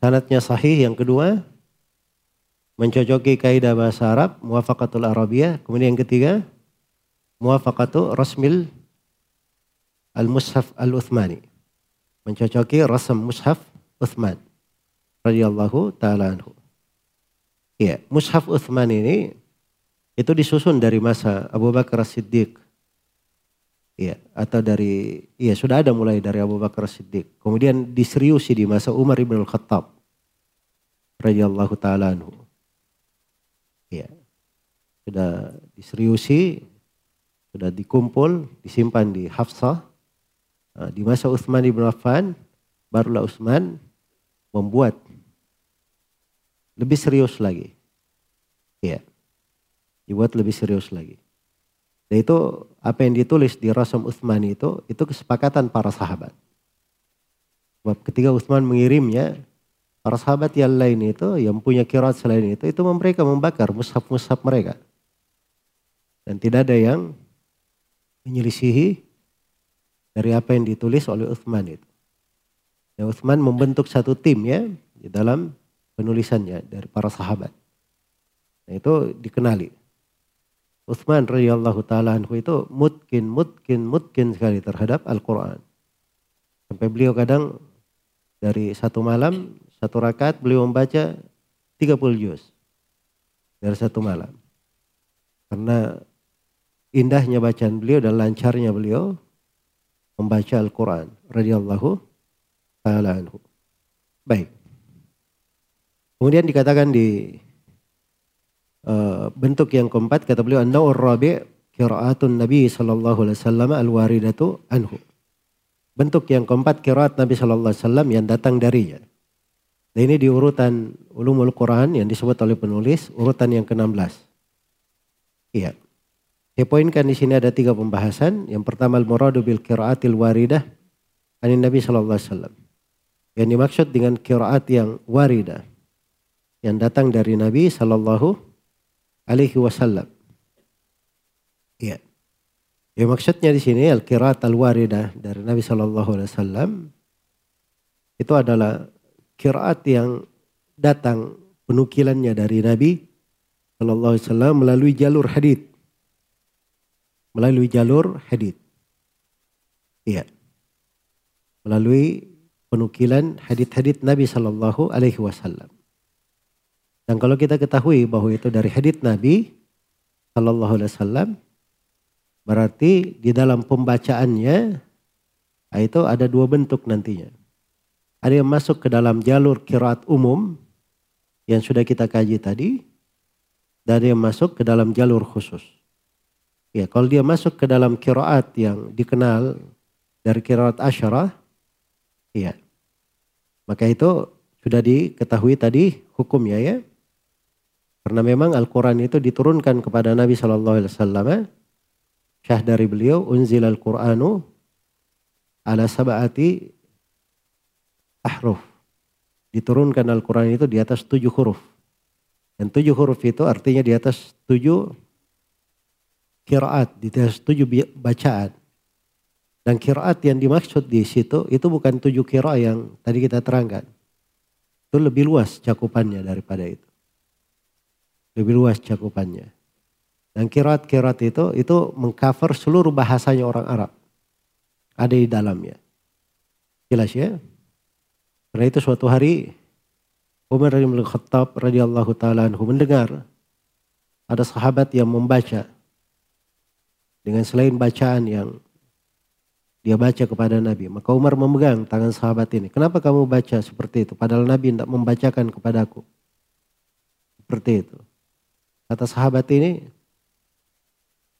sanatnya sahih. Yang kedua, mencocoki kaidah bahasa Arab, muwafaqatul Arabiyah. Kemudian yang ketiga, muwafaqatu rasmil al-mushaf al-Uthmani. Mencocoki rasam mushaf Uthman radhiyallahu taala anhu. Ya, mushaf Uthman ini itu disusun dari masa Abu Bakar Siddiq. Ya, atau dari ya sudah ada mulai dari Abu Bakar Siddiq. Kemudian diseriusi di masa Umar ibn al-Khattab radhiyallahu taala anhu. Ya. Sudah diseriusi, sudah dikumpul, disimpan di Hafsah Nah, di masa Utsman ibn Affan, barulah Utsman membuat lebih serius lagi. Ya, dibuat lebih serius lagi. Dan itu apa yang ditulis di Rasul Utsman itu, itu kesepakatan para sahabat. Sebab ketika Utsman mengirimnya, para sahabat yang lain itu, yang punya kirat selain itu, itu mereka membakar mushaf-mushaf mereka. Dan tidak ada yang menyelisihi dari apa yang ditulis oleh Uthman itu. Ya, Uthman membentuk satu tim ya di dalam penulisannya dari para sahabat. Nah, itu dikenali. Uthman radhiyallahu taala anhu itu mutkin mutkin mutkin sekali terhadap Al-Qur'an. Sampai beliau kadang dari satu malam satu rakaat beliau membaca 30 juz dari satu malam. Karena indahnya bacaan beliau dan lancarnya beliau membaca Al-Quran radhiyallahu taala anhu. Baik. Kemudian dikatakan di bentuk yang keempat kata beliau an-naur rabi' qiraatun Nabi sallallahu alaihi wasallam al-waridatu anhu. Bentuk yang keempat kiraat Nabi sallallahu alaihi wasallam yang datang darinya. Dan ini di urutan ulumul Quran yang disebut oleh penulis urutan yang ke-16. Iya. Saya poinkan di sini ada tiga pembahasan. Yang pertama al-muradu bil qiraatil waridah ani Nabi sallallahu alaihi wasallam. Yang dimaksud dengan qiraat yang waridah yang datang dari Nabi sallallahu alaihi wasallam. Iya. Yang maksudnya di sini al-qiraat al-waridah dari Nabi sallallahu alaihi wasallam itu adalah qiraat yang datang penukilannya dari Nabi sallallahu alaihi wasallam melalui jalur hadith melalui jalur hadith. Iya. Melalui penukilan hadith-hadith Nabi Shallallahu Alaihi Wasallam. Dan kalau kita ketahui bahwa itu dari hadith Nabi Shallallahu Alaihi Wasallam, berarti di dalam pembacaannya itu ada dua bentuk nantinya. Ada yang masuk ke dalam jalur kiraat umum yang sudah kita kaji tadi, dan ada yang masuk ke dalam jalur khusus. Ya, kalau dia masuk ke dalam kiraat yang dikenal dari kiraat asyarah, ya, maka itu sudah diketahui tadi hukumnya ya. Karena memang Al-Quran itu diturunkan kepada Nabi Shallallahu Alaihi Wasallam syah dari beliau unzil al-Qur'anu ala sab'ati ahruf. Diturunkan Al-Quran itu di atas tujuh huruf. Dan tujuh huruf itu artinya di atas tujuh kiraat, di atas tujuh bacaan. Dan kiraat yang dimaksud di situ itu bukan tujuh kira yang tadi kita terangkan. Itu lebih luas cakupannya daripada itu. Lebih luas cakupannya. Dan kiraat-kiraat itu itu mengcover seluruh bahasanya orang Arab. Ada di dalamnya. Jelas ya? Karena itu suatu hari Umar bin Khattab radhiyallahu taala anhu mendengar ada sahabat yang membaca dengan selain bacaan yang dia baca kepada Nabi. Maka Umar memegang tangan sahabat ini. Kenapa kamu baca seperti itu? Padahal Nabi tidak membacakan kepadaku. Seperti itu. Kata sahabat ini,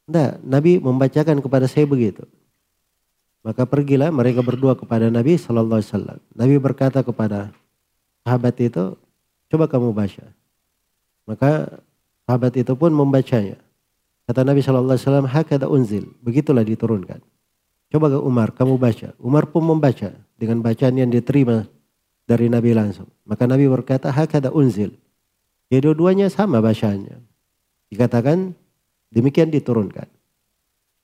tidak, Nabi membacakan kepada saya begitu. Maka pergilah mereka berdua kepada Nabi Sallallahu Alaihi Wasallam. Nabi berkata kepada sahabat itu, coba kamu baca. Maka sahabat itu pun membacanya. Kata Nabi Sallallahu Alaihi Wasallam, hakada unzil. Begitulah diturunkan. Coba ke Umar, kamu baca. Umar pun membaca dengan bacaan yang diterima dari Nabi langsung. Maka Nabi berkata, hakada unzil. Ya dua-duanya sama bacaannya. Dikatakan demikian diturunkan.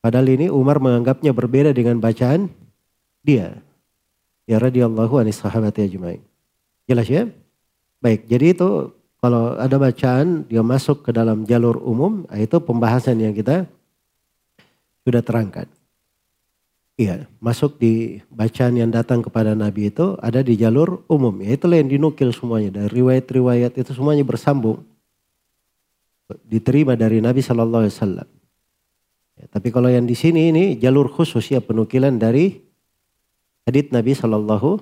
Padahal ini Umar menganggapnya berbeda dengan bacaan dia. Ya radhiyallahu anhi sahabat ajmain. Jelas ya? Baik, jadi itu kalau ada bacaan dia masuk ke dalam jalur umum, ah, itu pembahasan yang kita sudah terangkan. Iya, masuk di bacaan yang datang kepada Nabi itu ada di jalur umum. Ya itulah yang dinukil semuanya dari riwayat-riwayat itu semuanya bersambung. Diterima dari Nabi Shallallahu Alaihi Wasallam. Ya, tapi kalau yang di sini ini jalur khusus ya penukilan dari hadits Nabi Shallallahu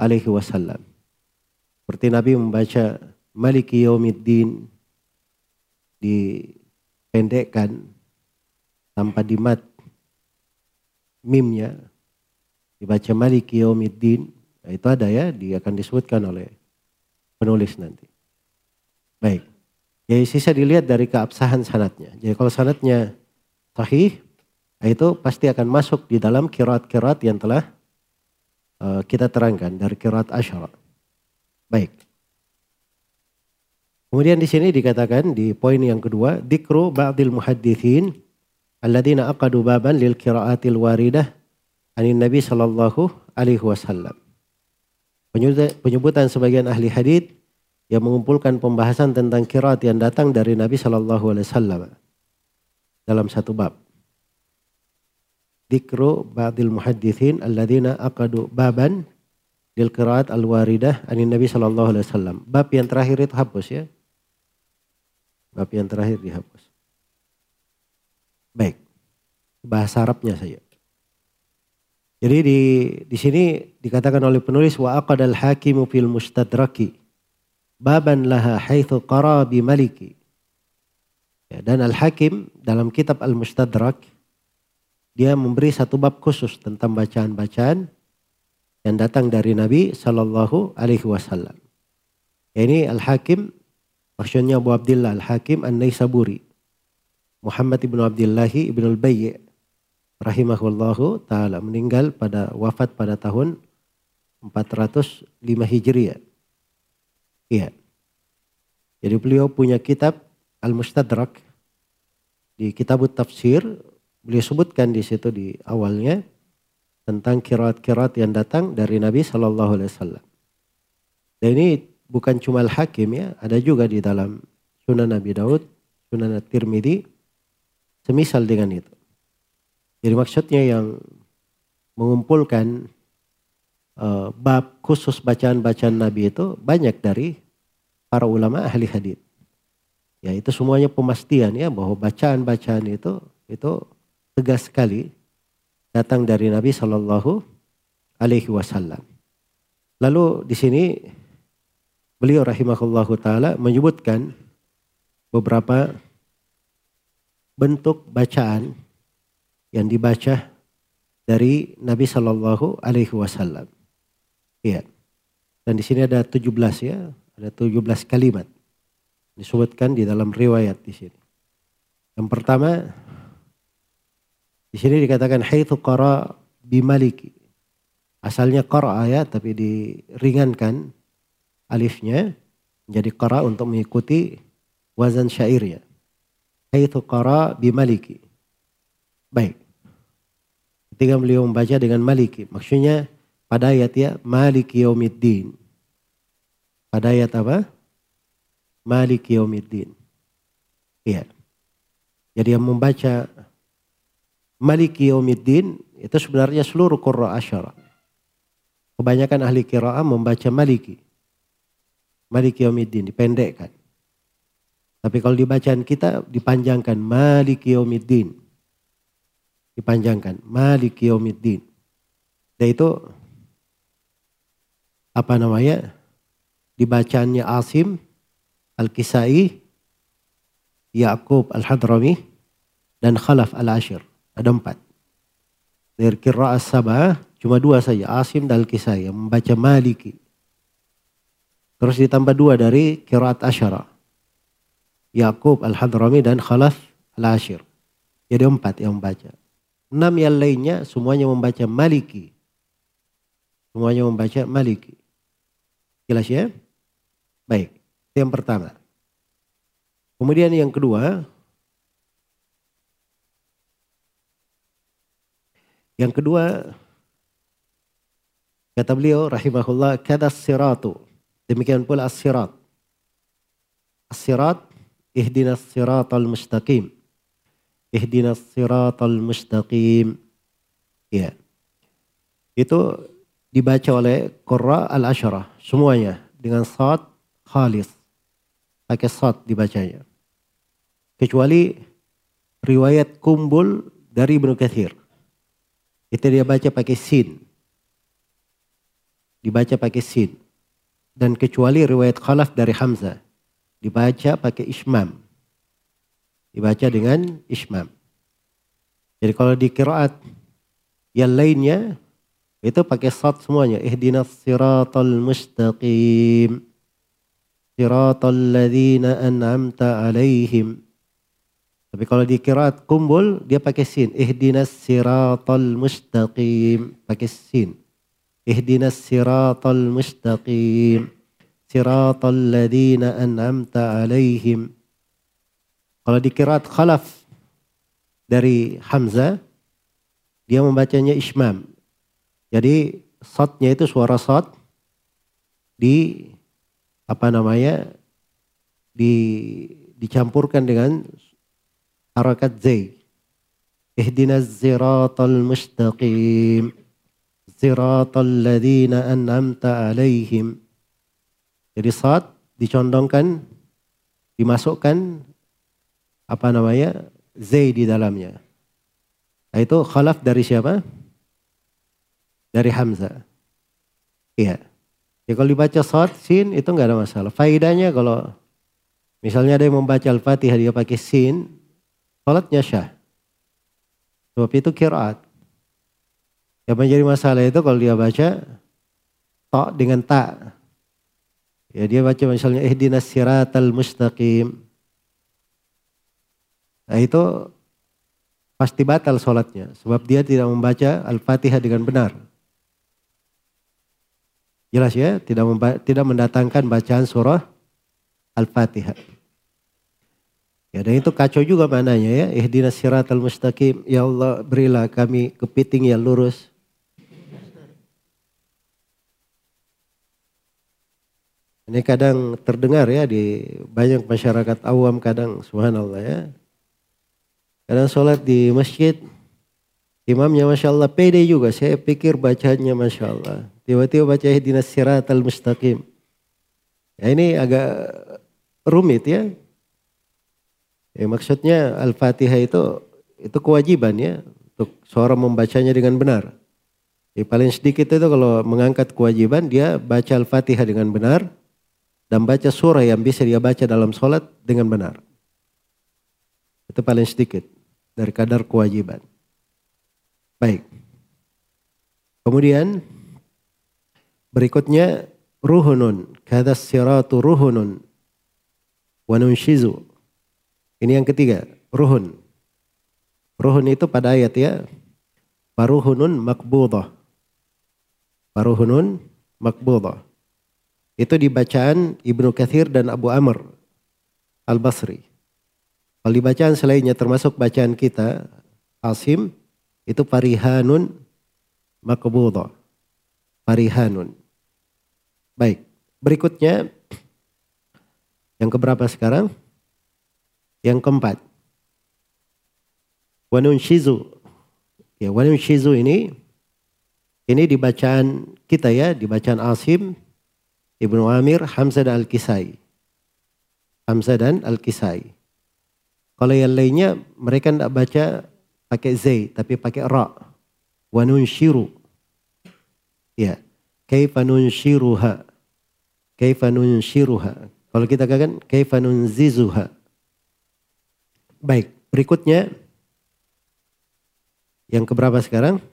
Alaihi Wasallam. Seperti Nabi membaca Maliki Yaumiddin dipendekkan tanpa dimat mimnya dibaca Maliki Yaumiddin nah, itu ada ya dia akan disebutkan oleh penulis nanti. Baik. Jadi sisa dilihat dari keabsahan sanatnya. Jadi kalau sanatnya sahih, itu pasti akan masuk di dalam kirat-kirat yang telah uh, kita terangkan dari kirat asyara. Baik. Kemudian di sini dikatakan di poin yang kedua, dikru ba'dil muhaddithin alladzina aqadu baban lil qiraatil waridah anin Nabi sallallahu alaihi wasallam. Penyebutan sebagian ahli hadith yang mengumpulkan pembahasan tentang kiraat yang datang dari Nabi sallallahu alaihi wasallam dalam satu bab. Dikru ba'dil muhaddithin alladzina aqadu baban lil qiraat al-waridah anin Nabi sallallahu alaihi wasallam. Bab yang terakhir itu hapus ya. Bab yang terakhir dihapus. Baik. Bahasa Arabnya saja. Jadi di di sini dikatakan oleh penulis wa aqadal hakimu fil mustadraki baban laha haitsu qara bi maliki Ya, dan Al-Hakim dalam kitab Al-Mustadrak dia memberi satu bab khusus tentang bacaan-bacaan yang datang dari Nabi Shallallahu Alaihi Wasallam. Ya, ini Al-Hakim maksudnya Abu Abdullah Al-Hakim An-Naisaburi Muhammad ibnu Abdullah ibnu Al-Bayy rahimahullahu taala meninggal pada wafat pada tahun 405 Hijriah. Iya. Jadi beliau punya kitab Al-Mustadrak di kitab tafsir beliau sebutkan di situ di awalnya tentang kirat-kirat yang datang dari Nabi Shallallahu Alaihi Wasallam. Dan ini bukan cuma Al-Hakim ya, ada juga di dalam Sunan Nabi Daud, Sunan At-Tirmidzi, semisal dengan itu. Jadi maksudnya yang mengumpulkan uh, bab khusus bacaan-bacaan Nabi itu banyak dari para ulama ahli hadis. Ya itu semuanya pemastian ya bahwa bacaan-bacaan itu itu tegas sekali datang dari Nabi Shallallahu Alaihi Wasallam. Lalu di sini beliau rahimahullahu taala menyebutkan beberapa bentuk bacaan yang dibaca dari Nabi Shallallahu Alaihi Wasallam. Iya. Dan di sini ada 17 ya, ada 17 kalimat disebutkan di dalam riwayat di sini. Yang pertama Di sini dikatakan haitsu qara bimaliki. Asalnya qara ya tapi diringankan alifnya menjadi qara untuk mengikuti wazan syairnya. Haitsu qara bimaliki. Baik. Ketika beliau membaca dengan maliki, maksudnya pada ayat ya maliki yaumiddin. Pada ayat apa? Maliki yaumiddin. Iya. Jadi yang membaca Maliki Yaumiddin itu sebenarnya seluruh Qurra Asyara. Kebanyakan ahli kira'ah membaca Maliki. Maliki Yaumiddin dipendekkan. Tapi kalau dibacaan kita dipanjangkan Maliki Yaumiddin. Dipanjangkan Maliki Yaumiddin. Dan itu apa namanya? Dibacaannya Asim, Al-Kisai, Ya'qub Al-Hadrami, dan Khalaf Al-Ashir. Ada empat. Dari kira sabah cuma dua saja. Asim dan Al-Kisai yang membaca Maliki. Terus ditambah dua dari kiraat Asyara. Yakub Al-Hadrami dan Khalaf Al-Ashir. Jadi empat yang membaca. Enam yang lainnya semuanya membaca Maliki. Semuanya membaca Maliki. Jelas ya? Baik. Itu yang pertama. Kemudian yang kedua, Yang kedua, kata beliau rahimahullah, kada siratu. Demikian pula as-sirat. As-sirat, ihdinas siratal mustaqim. Ihdinas siratal mustaqim. Ya. Itu dibaca oleh Qurra al-Asharah. Semuanya dengan sad khalis. Pakai sad dibacanya. Kecuali riwayat kumbul dari Ibnu Kathir. Itu dia baca pakai sin. Dibaca pakai sin. Dan kecuali riwayat khalaf dari Hamzah. Dibaca pakai ismam. Dibaca dengan ismam. Jadi kalau di kiraat yang lainnya itu pakai sad semuanya. Ihdinas siratal mustaqim. Siratal ladhina an'amta alaihim. Tapi kalau di kiraat kumpul dia pakai sin. Ihdinas siratal mustaqim. Pakai sin. Ihdinas siratal mustaqim. Siratal ladhina an'amta alaihim. Kalau di kiraat khalaf dari Hamzah. Dia membacanya ismam. Jadi sotnya itu suara sot di apa namanya di dicampurkan dengan harakat zai. Ihdinas ziratal mustaqim. Ziratal ladhina an'amta alaihim. Jadi saat dicondongkan, dimasukkan apa namanya zai di dalamnya. Nah, itu khalaf dari siapa? Dari Hamzah. Iya. Ya kalau dibaca saat sin itu nggak ada masalah. Faidahnya kalau misalnya ada yang membaca Al-Fatihah dia pakai sin, Salatnya syah. Sebab itu kiraat. Yang menjadi masalah itu kalau dia baca tak dengan tak. Ya dia baca misalnya ihdinas siratal mustaqim. Nah itu pasti batal sholatnya. Sebab dia tidak membaca Al-Fatihah dengan benar. Jelas ya, tidak, tidak mendatangkan bacaan surah Al-Fatihah. Ya dan itu kacau juga mananya ya. Ihdinas siratal mustaqim. Ya Allah berilah kami kepiting yang lurus. Ini kadang terdengar ya di banyak masyarakat awam kadang subhanallah ya. Kadang sholat di masjid. Imamnya Masya Allah pede juga. Saya pikir bacanya Masya Allah. Tiba-tiba baca ihdinas siratal mustaqim. Ya ini agak rumit ya. Ya, maksudnya Al-Fatihah itu itu kewajiban ya untuk seorang membacanya dengan benar. Ya, paling sedikit itu kalau mengangkat kewajiban dia baca Al-Fatihah dengan benar dan baca surah yang bisa dia baca dalam sholat dengan benar. Itu paling sedikit dari kadar kewajiban. Baik. Kemudian berikutnya ruhunun. Kata siratu ruhunun. Wanunshizu ini yang ketiga, ruhun. Ruhun itu pada ayat ya. Faruhunun makbudah. Faruhunun makbudah. Itu di bacaan Ibnu Kathir dan Abu Amr Al-Basri. Kalau di bacaan selainnya termasuk bacaan kita, Asim, itu parihanun makbudah. Parihanun. Baik, berikutnya yang keberapa sekarang? Yang keempat. Wanun shizu. Ya, wanun shizu ini ini di bacaan kita ya, di bacaan Asim, Ibnu Amir, Hamzah dan Al-Kisai. Hamzah dan Al-Kisai. Kalau yang lainnya mereka tidak baca pakai Z tapi pakai ra. Wa nunshiru. Ya. Kaifa nunshiruha. Kaifa nunshiruha. Kalau kita katakan kaifa nunzizuha. Baik, berikutnya yang keberapa sekarang?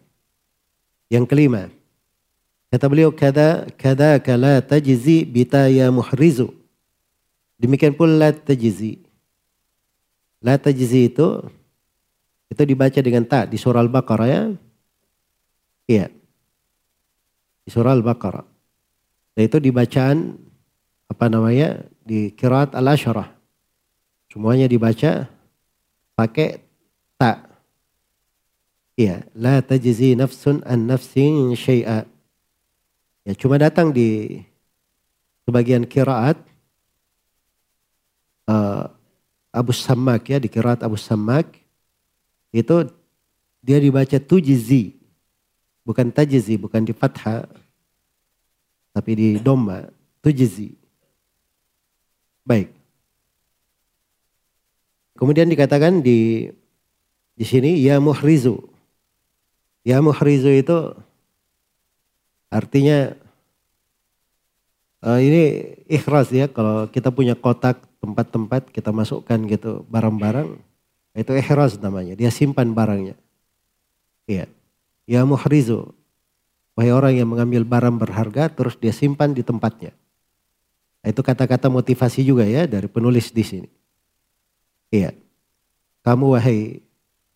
Yang kelima. Kata beliau kada kada kala tajzi bitaya muhrizu. Demikian pula la tajzi. La tajzi itu itu dibaca dengan ta di surah Al-Baqarah ya. Iya. Di surah Al-Baqarah. Dan itu dibacaan apa namanya di kiraat al-asyarah. Semuanya dibaca pakai ta. Iya, la tajzi nafsun an nafsin syai'a. Ya cuma datang di sebagian kiraat uh, Abu Sammak ya di kiraat Abu Sammak itu dia dibaca tujizi bukan tajizi bukan di fathah tapi di domba tujizi baik kemudian dikatakan di di sini ya muhrizu ya muhrizu itu Artinya uh, ini ikhlas ya kalau kita punya kotak tempat-tempat kita masukkan gitu barang-barang itu ikhlas namanya dia simpan barangnya. Iya. Ya muhrizu. Wahai orang yang mengambil barang berharga terus dia simpan di tempatnya. Itu kata-kata motivasi juga ya dari penulis di sini. Iya. Kamu wahai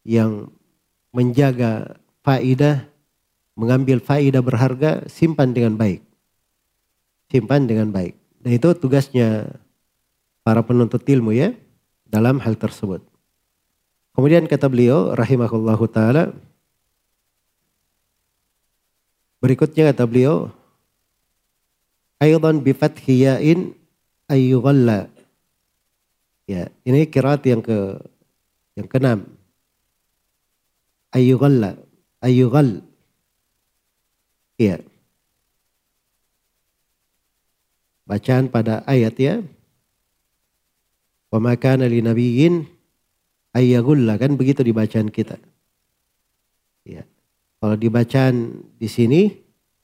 yang menjaga faidah mengambil faidah berharga, simpan dengan baik. Simpan dengan baik. Dan itu tugasnya para penuntut ilmu ya dalam hal tersebut. Kemudian kata beliau rahimahullahu taala berikutnya kata beliau aidan bi fathi ya'in ayyughalla. Ya, ini kiraat yang ke yang keenam. Ayyughalla, ayyughall Iya. Bacaan pada ayat ya. Wa makana li nabiyyin kan begitu di bacaan kita. Ya. Kalau di bacaan di sini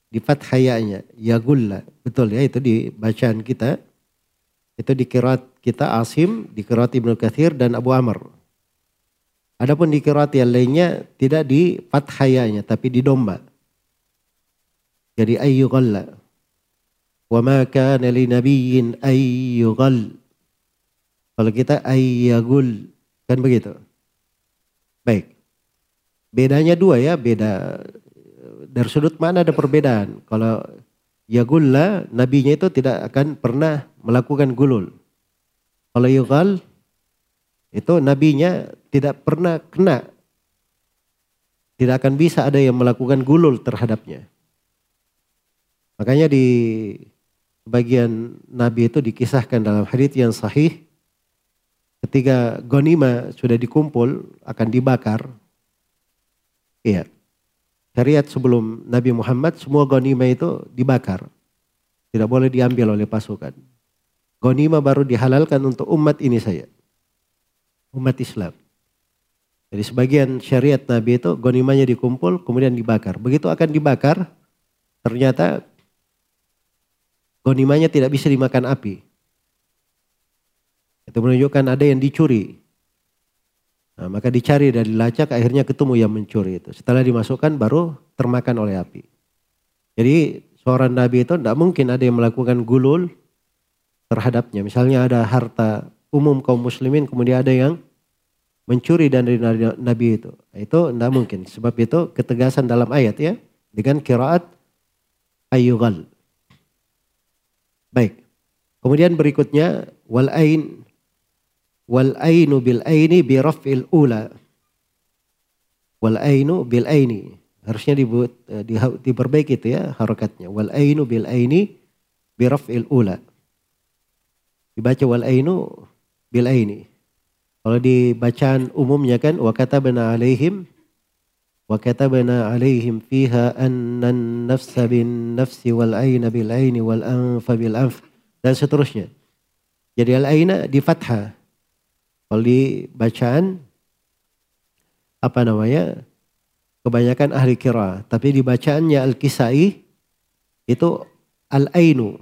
di fathayanya yagulla betul ya itu di bacaan kita itu di kirat kita Asim, di kirat Ibnu Kathir dan Abu Amr. Adapun di kirat yang lainnya tidak di fathayanya tapi di domba. Jadi ayyughalla. Wa ma kana li nabiyyin ayyughal. Kalau kita ayyagul. Kan begitu. Baik. Bedanya dua ya. Beda. Dari sudut mana ada perbedaan. Kalau yagulla. Nabinya itu tidak akan pernah melakukan gulul. Kalau yughal. Itu nabinya tidak pernah kena. Tidak akan bisa ada yang melakukan gulul terhadapnya. Makanya di bagian Nabi itu dikisahkan dalam hadits yang sahih ketika gonima sudah dikumpul akan dibakar. Iya. Syariat sebelum Nabi Muhammad semua gonima itu dibakar. Tidak boleh diambil oleh pasukan. Gonima baru dihalalkan untuk umat ini saja. Umat Islam. Jadi sebagian syariat Nabi itu gonimanya dikumpul kemudian dibakar. Begitu akan dibakar ternyata Gonimanya tidak bisa dimakan api. Itu menunjukkan ada yang dicuri. Nah, maka dicari dari lacak akhirnya ketemu yang mencuri itu. Setelah dimasukkan baru termakan oleh api. Jadi seorang nabi itu tidak mungkin ada yang melakukan gulul terhadapnya. Misalnya ada harta umum kaum muslimin kemudian ada yang mencuri dari Nabi itu. Itu tidak mungkin. Sebab itu ketegasan dalam ayat ya. Dengan kiraat ayyugal. Baik. Kemudian berikutnya wal ain wal ainu bil aini bi raf'il ula. Wal ainu bil aini. Harusnya dibuat eh, di, diperbaiki itu ya harokatnya. Wal ainu bil aini bi raf'il ula. Dibaca wal ainu bil aini. Kalau di bacaan umumnya kan wa katabna alaihim wa katabna alaihim fiha annan nafsa bin nafsi wal aina bil aini wal anfa bil anf dan seterusnya. Jadi al aina di fathah. Kalau di bacaan apa namanya? Kebanyakan ahli kira, tapi di bacaannya al-kisai itu al-ainu.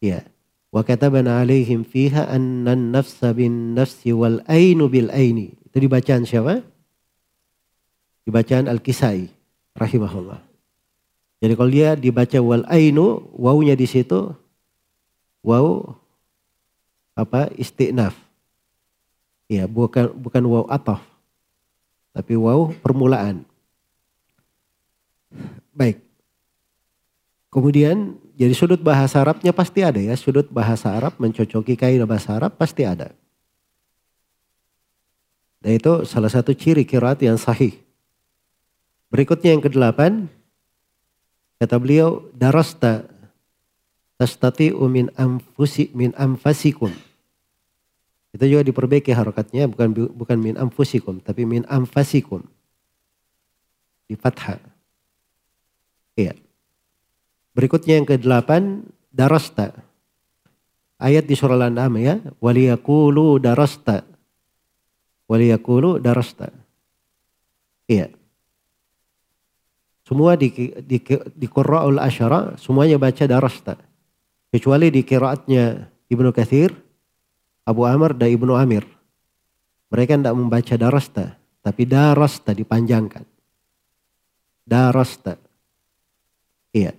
Ya. Wa katabana alaihim fiha annan nafsa bin nafsi wal ainu bil aini. Itu dibacaan siapa? Dibacaan Al-Kisai rahimahullah. Jadi kalau dia dibaca wal ainu, wawunya di situ waw apa istinaf. Ya, bukan bukan waw ataf. Tapi waw permulaan. Baik. Kemudian jadi sudut bahasa Arabnya pasti ada ya. Sudut bahasa Arab mencocoki kaidah bahasa Arab pasti ada. Dan itu salah satu ciri kiraat yang sahih. Berikutnya yang kedelapan. Kata beliau, darasta tastati min amfusi min amfasikum. Itu juga diperbaiki harokatnya bukan bukan min amfusikum tapi min amfasikum. Di fathah. Iya. Berikutnya yang ke-8 darasta. Ayat di surah Al-An'am ya, waliyakulu darasta. Waliyakulu darasta. Iya. Semua di di di Qurra'ul Asyara semuanya baca darasta. Kecuali di kiraatnya Ibnu Kathir, Abu Amr dan Ibnu Amir. Mereka tidak membaca darasta, tapi darasta dipanjangkan. Darasta. Iya.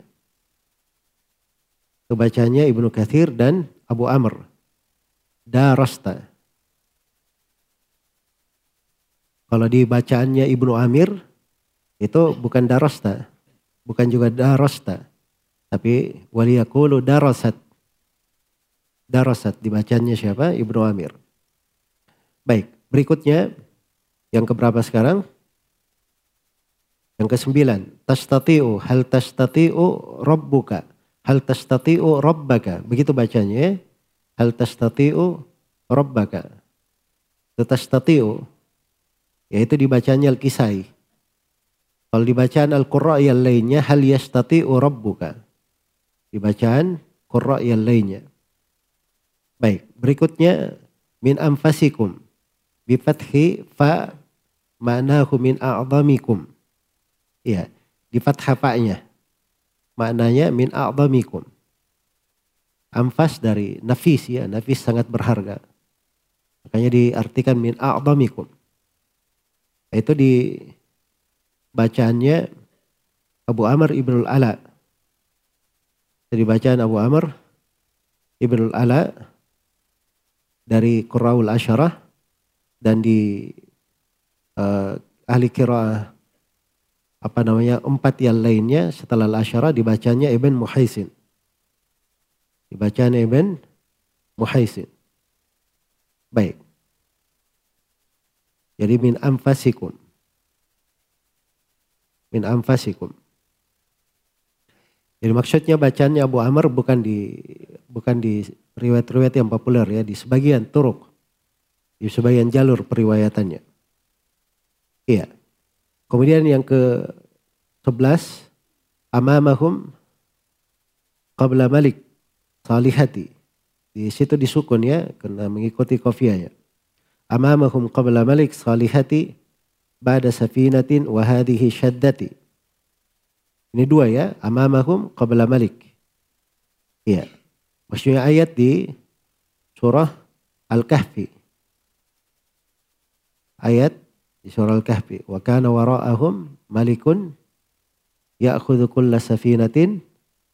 Kebacanya Ibnu Kathir dan Abu Amr. Darasta. Kalau di bacaannya Ibnu Amir itu bukan darasta, bukan juga darasta, tapi waliyakulu darasat. Darasat dibacanya siapa? Ibnu Amir. Baik, berikutnya yang keberapa sekarang? Yang kesembilan, tastatiu hal tastatiu rabbuka Hal tastati'u rabbaka. Begitu bacanya ya. Hal tastati'u rabbaka. Tastati'u. Yaitu dibacanya Al-Kisai. Kalau dibacaan Al-Qurra yang lainnya. Hal yastati'u rabbuka. Dibacaan Qurra yang lainnya. Baik. Berikutnya. Min anfasikum. Bifathi fa ma'nahu min a'zamikum. Ya. Di fathah fa'nya maknanya min a'zamikum. Amfas dari nafis ya, nafis sangat berharga. Makanya diartikan min a'zamikum. Itu di bacaannya Abu Amr Ibnul Ala. Jadi bacaan Abu Amr Ibnul Ala dari Qurraul Asyarah dan di uh, ahli kiraah apa namanya empat yang lainnya setelah al-asyara dibacanya Ibn Muhaisin. Dibacanya Ibn Muhaisin. Baik. Jadi min amfasikum. Min amfasikum. Jadi maksudnya bacaannya Abu Amr bukan di bukan di riwayat-riwayat yang populer ya, di sebagian turuk. Di sebagian jalur periwayatannya. Iya. Kemudian yang ke 11 amamahum qabla malik salihati. Di situ disukun ya karena mengikuti kofianya. Amamahum qabla malik salihati ba'da safinatin wa hadhihi syaddati. Ini dua ya, amamahum qabla malik. Iya. Maksudnya ayat di surah Al-Kahfi. Ayat di surah Al-Kahfi. Wa kana wara'ahum malikun ya'khudhu kulla safinatin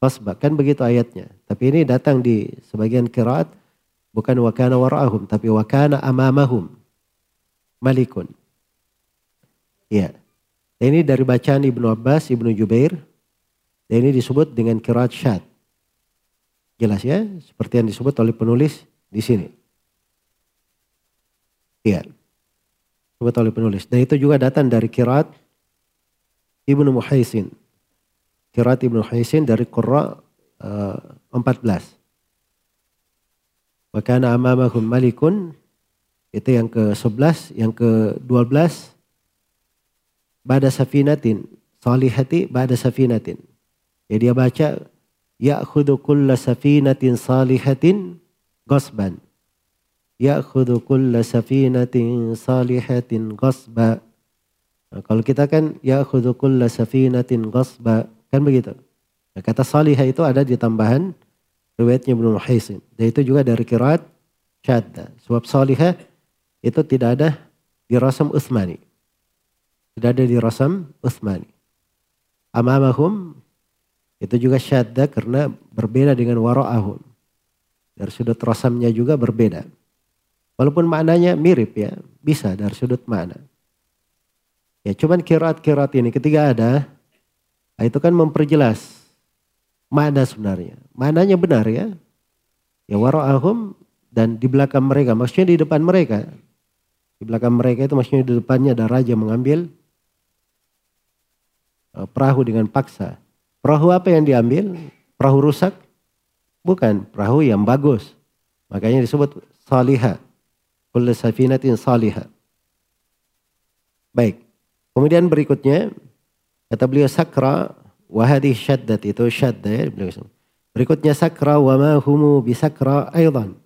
fasba. Kan begitu ayatnya. Tapi ini datang di sebagian kiraat bukan wa kana wara'ahum tapi wa kana amamahum. malikun. Ya. Dan ini dari bacaan Ibnu Abbas, Ibnu Jubair. Dan ini disebut dengan kirat syad. Jelas ya, seperti yang disebut oleh penulis di sini. Iya. Disebut oleh penulis. Dan itu juga datang dari kirat Ibnu Muhaisin. Kirat Ibnu Muhaisin dari Qurra uh, 14. Wakana amamahum malikun itu yang ke-11, yang ke-12 bada safinatin salihati bada safinatin. Ya dia baca ya'khudhu kulla safinatin salihatin ghasban. Ya'khudhu kulla safinatin salihatin ghasba. Nah, kalau kita kan ya'khudhu kulla safinatin ghasba. Kan begitu. Nah, kata salihah itu ada di tambahan riwayatnya Ibnu Muhaisin. Dan itu juga dari kiraat syadda. Sebab salihah itu tidak ada di rasam Uthmani. Tidak ada di Rasam Uthmani. Amamahum itu juga syadda karena berbeda dengan wara'ahum. Dari sudut rasamnya juga berbeda. Walaupun maknanya mirip ya, bisa dari sudut makna. Ya cuman kirat-kirat ini ketika ada, itu kan memperjelas makna sebenarnya. Maknanya benar ya. Ya wara'ahum dan di belakang mereka, maksudnya di depan mereka. Di belakang mereka itu maksudnya di depannya ada raja mengambil Eh, perahu dengan paksa. Perahu apa yang diambil? Perahu rusak? Bukan, perahu yang bagus. Makanya disebut salihah. Kullu safinatin salihah. Baik. Kemudian berikutnya kata beliau sakra wahadi syaddat itu syadda ya. Berikutnya sakra wa ma humu bisakra aydan.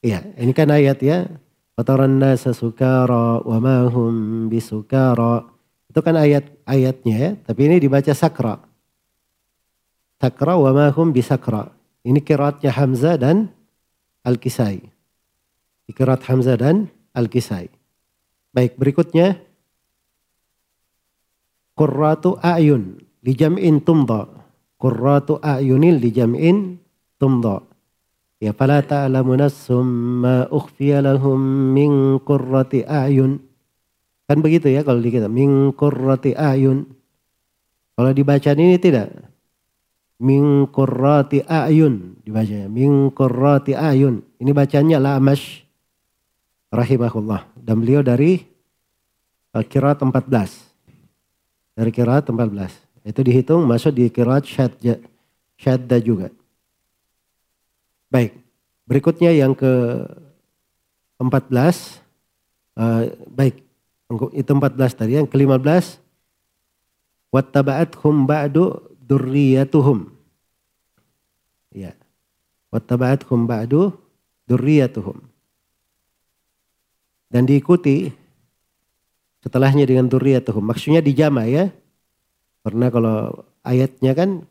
Iya, ini kan ayat ya. Fataran nasa sukara wa ma hum bisukara. Itu kan ayat-ayatnya ya, tapi ini dibaca sakra. Sakra wa ma hum bisakra. Ini kiratnya Hamzah dan Al-Kisai. Kirat Hamzah dan Al-Kisai. Baik, berikutnya Qurratu a'yun jam'in tumda. A'yunil jam'in tumda. Ya fala ta'lamu nassum ma ukhfiya lahum min qurrati a'yun. Kan begitu ya kalau di kita. Min qurrati ayun. Kalau dibacaan ini tidak. Min ayun dibacanya. Min qurrati ayun. Ini bacanya la amash rahimahullah. Dan beliau dari kirat 14. Dari kirat 14. Itu dihitung masuk di kirat syadda, syadda juga. Baik. Berikutnya yang ke 14. Uh, baik. Itu 14 tadi. Yang ke-15. Wattaba'athum ba'du durriyatuhum. Ya. Wattaba'athum ba'du durriyatuhum. Dan diikuti setelahnya dengan durriyatuhum. Maksudnya dijama ya. Karena kalau ayatnya kan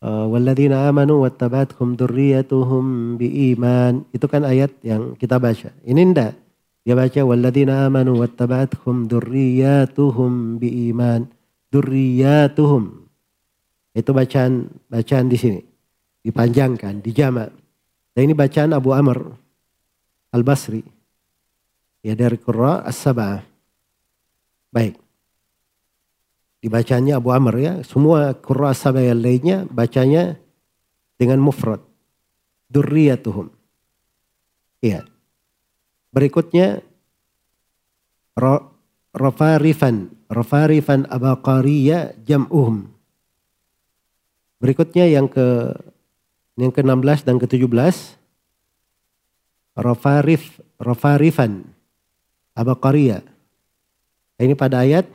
uh, Walladzina amanu wattaba'athum durriyatuhum biiman. Itu kan ayat yang kita baca. Ini enggak. Dia baca walladzina amanu wattaba'athum dzurriyyatuhum biiman. Dzurriyyatuhum. Itu bacaan bacaan di sini. Dipanjangkan, dijamak. Dan ini bacaan Abu Amr Al-Basri. Ya dari Qurra As-Sab'ah. Baik. Dibacanya Abu Amr ya. Semua Qurra As-Sab'ah yang lainnya bacanya dengan mufrad. Durriyatuhum. Iya. Berikutnya Rafarifan. Rafarifan abaqariya jam'uhum. Berikutnya yang ke yang ke-16 dan ke-17 Rafarif Rafarifan abaqariya. Ini pada ayat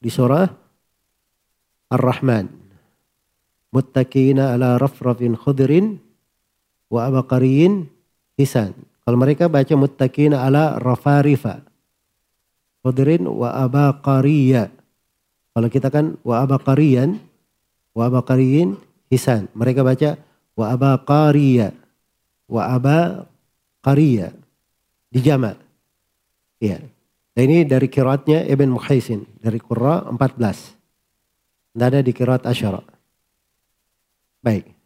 di surah Ar-Rahman. Muttaqina ala rafrafin khudrin wa abaqariyin hisan. Kalau mereka baca muttaqina ala rafarifa. Khudrin wa abaqariya. Kalau kita kan wa abaqariyan, wa abaqariyin hisan. Mereka baca wa abaqariya. Wa abaqariya. Dijama. Iya. Dan ini dari kiratnya Ibn Muhaisin. Dari Qurra 14. Tidak ada di kirat Asyara. Baik.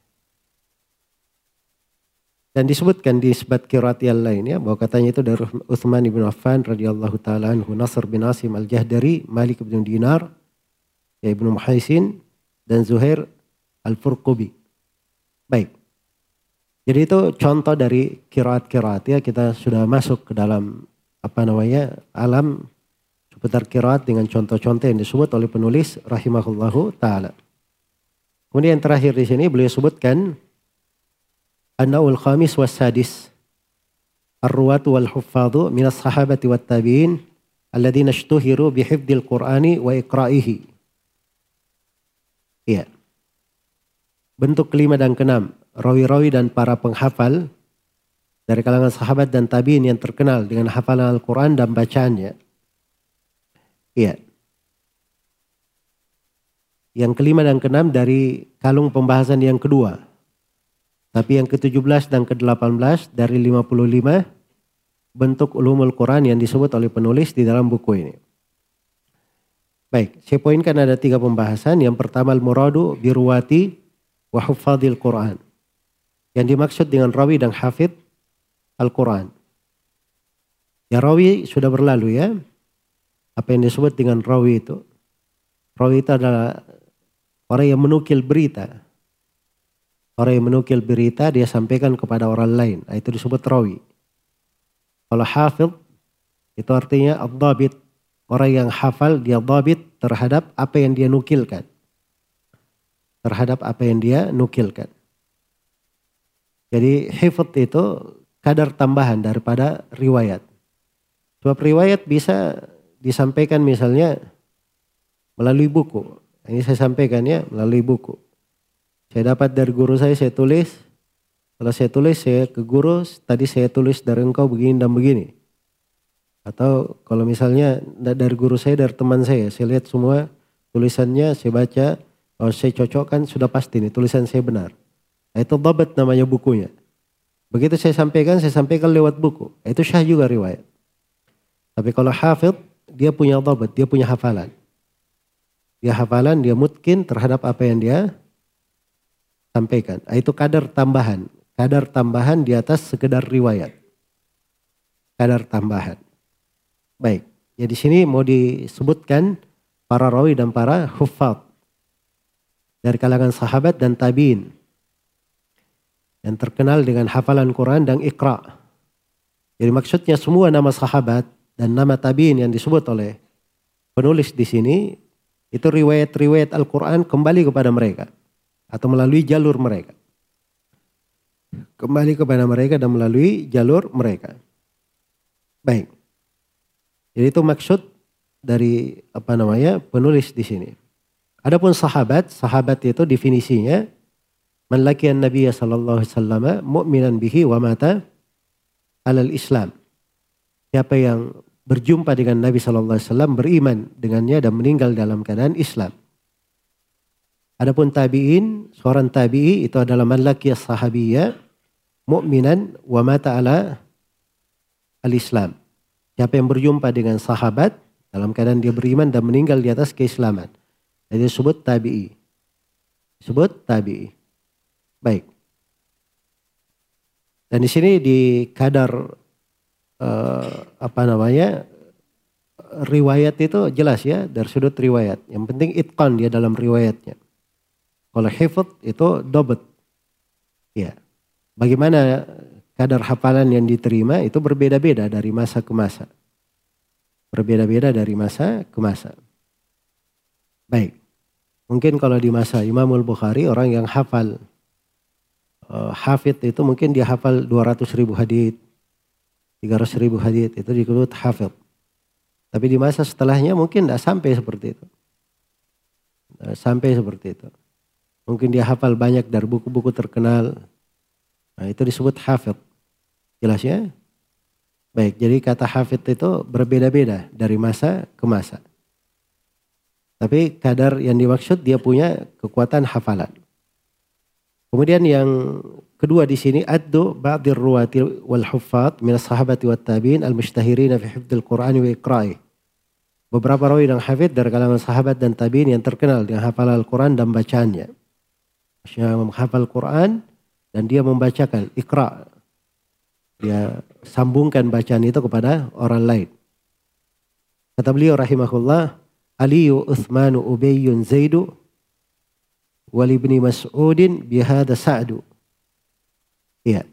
Dan disebutkan di sebat kirat yang lainnya bahwa katanya itu dari Uthman bin Affan radhiyallahu taala anhu, Nasr bin Asim al-Jahdari, Malik bin Dinar, ya Ibnu Muhaisin dan Zuhair al-Furqubi. Baik. Jadi itu contoh dari kiraat-kiraat ya kita sudah masuk ke dalam apa namanya alam seputar kiraat dengan contoh-contoh yang disebut oleh penulis rahimahullahu taala. Kemudian yang terakhir di sini beliau sebutkan An-Nawul Khamis was Sadis Ar-Ruwatu wal Huffadhu minas sahabati wat tabi'in alladzina ishtuhiru bihifdil Qur'ani wa iqra'ihi. Iya. Bentuk kelima dan keenam, rawi-rawi dan para penghafal dari kalangan sahabat dan tabi'in yang terkenal dengan hafalan Al-Quran dan bacaannya. Iya. Yang kelima dan keenam dari kalung pembahasan yang kedua. Tapi yang ke-17 dan ke-18 dari 55 bentuk ulumul Quran yang disebut oleh penulis di dalam buku ini. Baik, saya poinkan ada tiga pembahasan. Yang pertama al-muradu biruwati wa huffadil Quran. Yang dimaksud dengan rawi dan hafid Al-Quran. Ya rawi sudah berlalu ya. Apa yang disebut dengan rawi itu. Rawi itu adalah orang yang menukil berita. Orang yang menukil berita dia sampaikan kepada orang lain. Nah, itu disebut rawi. Kalau hafid itu artinya abdabit. Orang yang hafal dia dabit terhadap apa yang dia nukilkan. Terhadap apa yang dia nukilkan. Jadi hifat itu kadar tambahan daripada riwayat. Sebab riwayat bisa disampaikan misalnya melalui buku. Ini saya sampaikan ya melalui buku. Saya dapat dari guru saya, saya tulis. Kalau saya tulis, saya ke guru, tadi saya tulis dari engkau begini dan begini. Atau kalau misalnya dari guru saya, dari teman saya, saya lihat semua tulisannya, saya baca, kalau saya cocokkan sudah pasti nih tulisan saya benar. Nah, itu babat namanya bukunya. Begitu saya sampaikan, saya sampaikan lewat buku. Itu syah juga riwayat. Tapi kalau hafid, dia punya babat, dia punya hafalan. Dia hafalan, dia mungkin terhadap apa yang dia sampaikan. Ah, itu kadar tambahan. Kadar tambahan di atas sekedar riwayat. Kadar tambahan. Baik. Ya di sini mau disebutkan para rawi dan para hufad dari kalangan sahabat dan tabiin yang terkenal dengan hafalan Quran dan ikra. Jadi maksudnya semua nama sahabat dan nama tabiin yang disebut oleh penulis di sini itu riwayat-riwayat Al-Quran kembali kepada mereka atau melalui jalur mereka. Kembali kepada mereka dan melalui jalur mereka. Baik. Jadi itu maksud dari apa namanya penulis di sini. Adapun sahabat, sahabat itu definisinya man laqiyan Nabi sallallahu alaihi wasallam mu'minan bihi wa mata alal Islam. Siapa yang berjumpa dengan Nabi sallallahu alaihi wasallam beriman dengannya dan meninggal dalam keadaan Islam. Adapun tabi'in, seorang tabi'i itu adalah man laqiya sahabiyya mu'minan wa mata ala al-Islam. Siapa yang berjumpa dengan sahabat dalam keadaan dia beriman dan meninggal di atas keislaman. Jadi disebut tabi'i. Disebut tabi'i. Baik. Dan di sini di kadar uh, apa namanya riwayat itu jelas ya dari sudut riwayat. Yang penting itqan dia dalam riwayatnya. Kalau hifd itu dobet. Ya. Bagaimana kadar hafalan yang diterima itu berbeda-beda dari masa ke masa. Berbeda-beda dari masa ke masa. Baik. Mungkin kalau di masa Imamul Bukhari orang yang hafal uh, hafid itu mungkin dia hafal 200 ribu hadith, 300 ribu hadith itu disebut hafid. Tapi di masa setelahnya mungkin tidak sampai seperti itu. Sampai seperti itu. Mungkin dia hafal banyak dari buku-buku terkenal. Nah, itu disebut hafid. Jelas ya? Baik, jadi kata hafid itu berbeda-beda dari masa ke masa. Tapi kadar yang dimaksud dia punya kekuatan hafalan. Kemudian yang kedua di sini addu ba'dir ruwati wal huffaz min sahabati wat tabi'in al-mushtahirin fi hifdzil Qur'ani wa iqra'i. Beberapa rawi dan hafid dari kalangan sahabat dan tabi'in yang terkenal dengan hafalan Al-Quran dan bacaannya. Maksudnya menghafal Quran dan dia membacakan ikra dia sambungkan bacaan itu kepada orang lain. Kata beliau rahimahullah, Aliyu Uthmanu Ubayyun Zaidu wali ibni Mas'udin bihada Sa'du. Iya.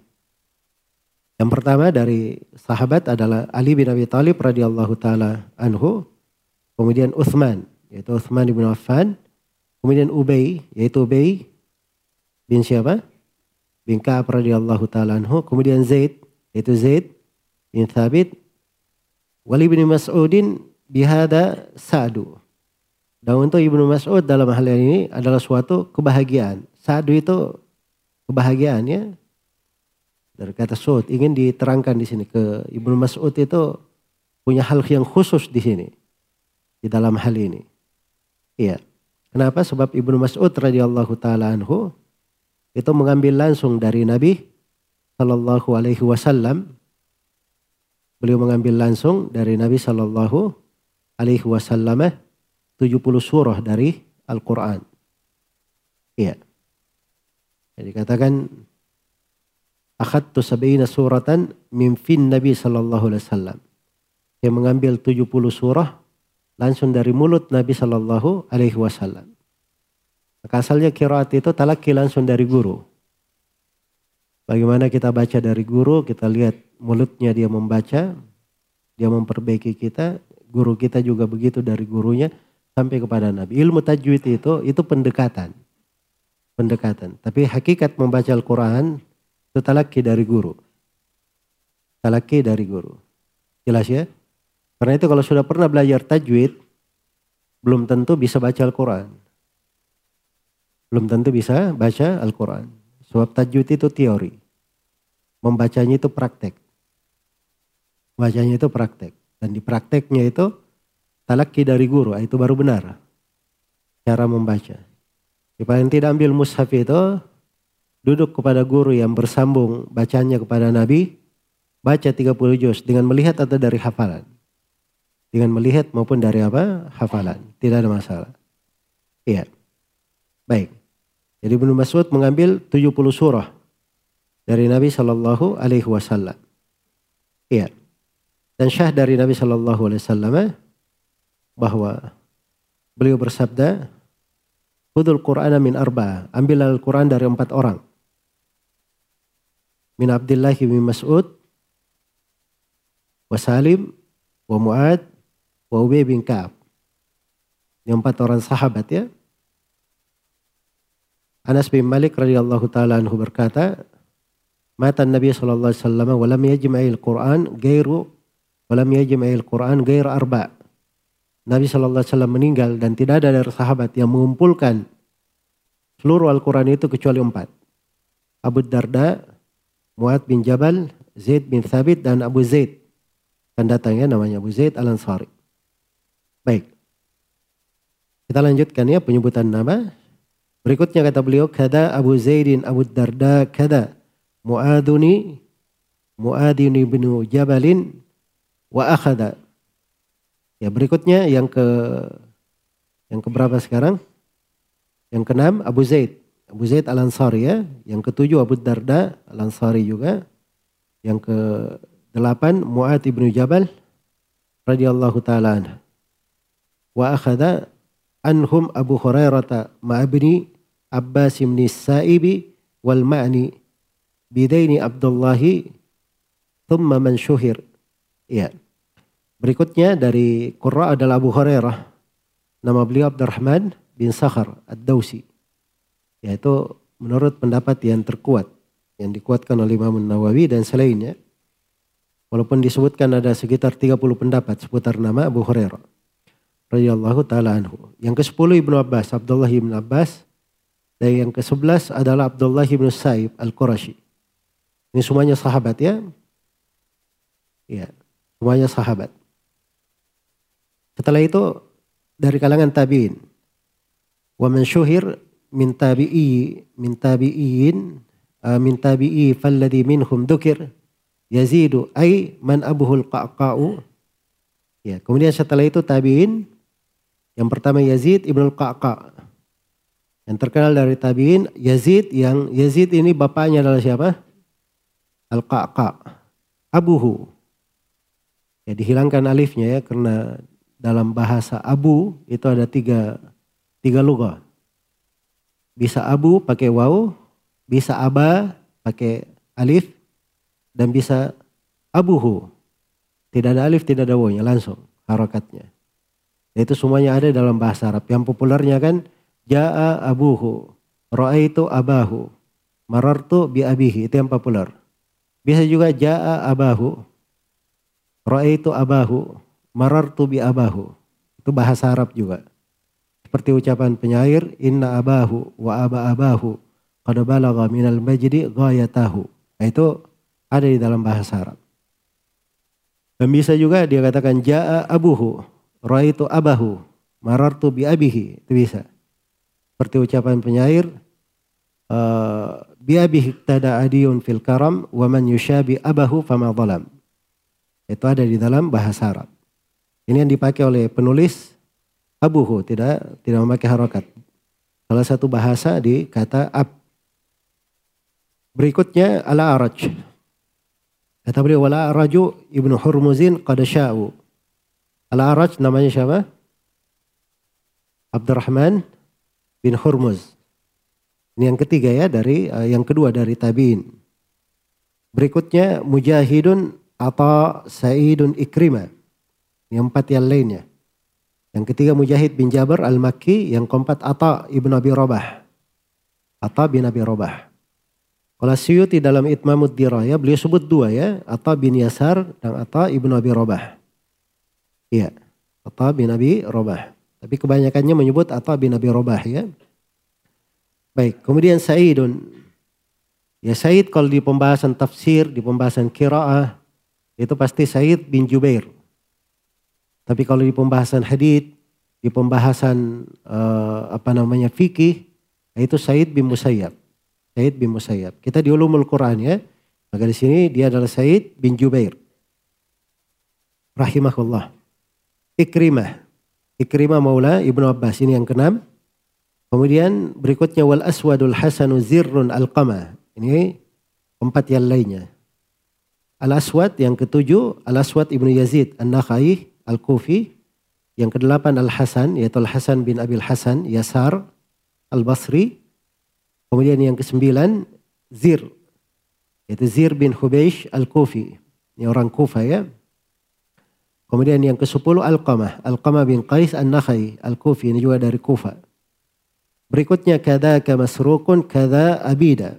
Yang pertama dari sahabat adalah Ali bin Abi Thalib radhiyallahu taala anhu, kemudian Uthman yaitu Uthman bin Affan, kemudian Ubay yaitu Ubay bin siapa? Bin Ka'ab radhiyallahu taala anhu, kemudian Zaid yaitu Zaid bin Thabit, Wali bin Mas'udin bihada Sa'du. Dan untuk Ibnu Mas'ud dalam hal ini adalah suatu kebahagiaan. Sa'du itu kebahagiaan ya. Dari kata Sud ingin diterangkan di sini ke Ibnu Mas'ud itu punya hal yang khusus di sini. Di dalam hal ini. Iya. Kenapa? Sebab Ibnu Mas'ud radhiyallahu taala anhu itu mengambil langsung dari Nabi Shallallahu alaihi wasallam. Beliau mengambil langsung dari Nabi Shallallahu alaihi wasallam 70 surah dari Al-Qur'an. Iya. Jadi katakan akhadtu sab'ina suratan min fin Nabi sallallahu alaihi wasallam. Dia mengambil 70 surah langsung dari mulut Nabi sallallahu alaihi wasallam. Maka asalnya kiraat itu talaki langsung dari guru. Bagaimana kita baca dari guru, kita lihat mulutnya dia membaca, dia memperbaiki kita, guru kita juga begitu dari gurunya sampai kepada Nabi. Ilmu tajwid itu itu pendekatan. Pendekatan. Tapi hakikat membaca Al-Qur'an itu talaki dari guru. Talaki dari guru. Jelas ya? Karena itu kalau sudah pernah belajar tajwid, belum tentu bisa baca Al-Quran. Belum tentu bisa baca Al-Quran. Sebab tajwid itu teori. Membacanya itu praktek. Bacanya itu praktek. Dan di prakteknya itu talaki dari guru, itu baru benar. Cara membaca. Di paling tidak ambil mushaf itu, duduk kepada guru yang bersambung bacanya kepada Nabi, baca 30 juz dengan melihat atau dari hafalan. Dengan melihat maupun dari apa? Hafalan. Tidak ada masalah. Iya. Baik. Jadi Ibnu Mas'ud mengambil 70 surah dari Nabi Shallallahu Alaihi Wasallam. Iya. Dan syah dari Nabi Shallallahu Alaihi Wasallam bahwa beliau bersabda, Hudul Quran min arba, ambil Al-Quran dari empat orang. Min Abdullah bin Mas'ud, wa Salim, wa Mu'ad, wa Ubay bin Ka'ab. Ini empat orang sahabat ya. Anas bin Malik radhiyallahu taala anhu berkata, mata Nabi sallallahu alaihi wasallam wa lam yajma'il Qur'an ghairu wa lam yajma'il Qur'an ghair arba. Nabi sallallahu alaihi wasallam meninggal dan tidak ada dari sahabat yang mengumpulkan seluruh Al-Qur'an itu kecuali empat. Abu Darda, Muad bin Jabal, Zaid bin Thabit dan Abu Zaid. Kan datangnya namanya Abu Zaid Al-Ansari. Baik. Kita lanjutkan ya penyebutan nama. Berikutnya kata beliau, kada Abu Zaidin Abu Darda kada Mu'aduni Mu'adini bin Jabalin wa akhada. Ya berikutnya yang ke yang ke berapa sekarang? Yang keenam Abu Zaid. Abu Zaid Al-Ansari ya. Yang ketujuh Abu Darda Al-Ansari juga. Yang ke delapan Mu'ad ibnu Jabal radhiyallahu taala Wa akhada anhum Abu Hurairah ma'abni Abbas bin Sa'ibi wal ma'ni bidaini Abdullahi thumma man syuhir. Ya. Berikutnya dari Qurra adalah Abu Hurairah. Nama beliau Abdurrahman bin Sakhar Ad-Dausi. Yaitu menurut pendapat yang terkuat. Yang dikuatkan oleh Imam Nawawi dan selainnya. Walaupun disebutkan ada sekitar 30 pendapat seputar nama Abu Hurairah radhiyallahu taala anhu. Yang ke-10 Ibnu Abbas, Abdullah bin Abbas. Dan yang ke-11 adalah Abdullah bin Sa'ib Al-Qurashi. Ini semuanya sahabat ya. Ya, semuanya sahabat. Setelah itu dari kalangan tabi'in. Wa man syuhir min tabi'i min tabi'in uh, min tabi'i falladhi minhum dukir yazidu ay man abuhul qa'qa'u. Ya, kemudian setelah itu tabi'in yang pertama Yazid Ibnu Qaqa. Yang terkenal dari tabi'in Yazid yang Yazid ini bapaknya adalah siapa? Al-Qaqa. abuhu. Ya dihilangkan alifnya ya karena dalam bahasa abu itu ada tiga, tiga luga. Bisa abu pakai waw, bisa aba pakai alif, dan bisa abuhu. Tidak ada alif, tidak ada wawnya, langsung harokatnya. Itu semuanya ada dalam bahasa Arab. Yang populernya kan Ja'a abuhu, ra'aitu abahu, marartu bi abihi. Itu yang populer. Bisa juga Ja'a abahu, ra'aitu abahu, marartu bi abahu. Itu bahasa Arab juga. Seperti ucapan penyair, inna abahu wa aba abahu, qad balagha minal majdi ghayatahu. Nah, itu ada di dalam bahasa Arab. Dan bisa juga dia katakan ja'a abuhu, ra'aitu abahu, marartu bi abihi. Itu bisa. Seperti ucapan penyair, uh, biabih tada adiyun fil karam wa man yushabi abahu fama zalam. Itu ada di dalam bahasa Arab. Ini yang dipakai oleh penulis abuhu, tidak tidak memakai harokat. Salah satu bahasa di kata ab. Berikutnya ala araj. Kata beliau wala araju ibnu Hurmuzin qad sya'u. Ala araj namanya siapa? Abdurrahman bin Hurmuz. Ini yang ketiga ya dari uh, yang kedua dari tabiin. Berikutnya Mujahidun atau Sa'idun Ikrimah. Yang empat yang lainnya. Yang ketiga Mujahid bin Jabir Al-Makki. Yang keempat Atta ibn Abi Rabah. Atta bin Abi Rabah. Kalau Suyuti dalam Itmamud Diraya beliau sebut dua ya. Atta bin Yasar dan Atta ibn Abi Rabah. Iya. Atta bin Abi Rabah. Tapi kebanyakannya menyebut Atta bin Abi Robah ya. Baik, kemudian Sa'idun. Ya Sa'id kalau di pembahasan tafsir, di pembahasan kiraah, itu pasti Sa'id bin Jubair. Tapi kalau di pembahasan hadith, di pembahasan uh, apa namanya fikih, itu Sa'id bin Musayyab. Sa'id bin Musayyab. Kita di ulumul Quran ya. Maka di sini dia adalah Sa'id bin Jubair. Rahimahullah. Ikrimah. Ikrimah Maula Ibnu Abbas ini yang keenam. Kemudian berikutnya wal aswadul hasanu zirrun alqama. Ini empat yang lainnya. Al aswad yang ketujuh al aswad Ibnu Yazid an-Nakhai al-Kufi. Yang kedelapan al Hasan yaitu al Hasan bin Abil Hasan Yasar al Basri. Kemudian yang kesembilan Zir yaitu Zir bin Hubeish al-Kufi. Ini orang Kufa ya. Kemudian yang ke-10 Al-Qamah. Al-Qamah bin Qais An-Nakhai. Al-Kufi. Ini juga dari Kufa. Berikutnya kada ka masrukun kada abida.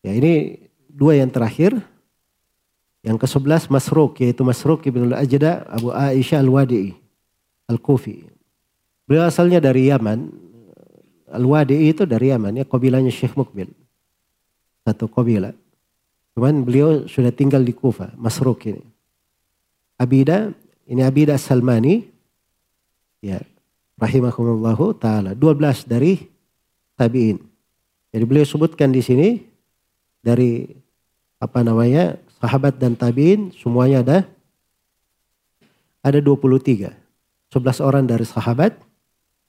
Ya ini dua yang terakhir. Yang ke-11 Masruk yaitu Masruk ibn al-Ajda Abu Aisyah al-Wadi'i al-Kufi. Beliau asalnya dari Yaman. Al-Wadi'i itu dari Yaman ya kabilahnya Syekh Mukbil. Satu kabilah. Cuman beliau sudah tinggal di Kufa, Masruk ini. Abida, ini Abida Salmani, ya, rahimahumullahu taala. 12 dari tabi'in. Jadi beliau sebutkan di sini dari apa namanya sahabat dan tabi'in semuanya ada ada 23. 11 orang dari sahabat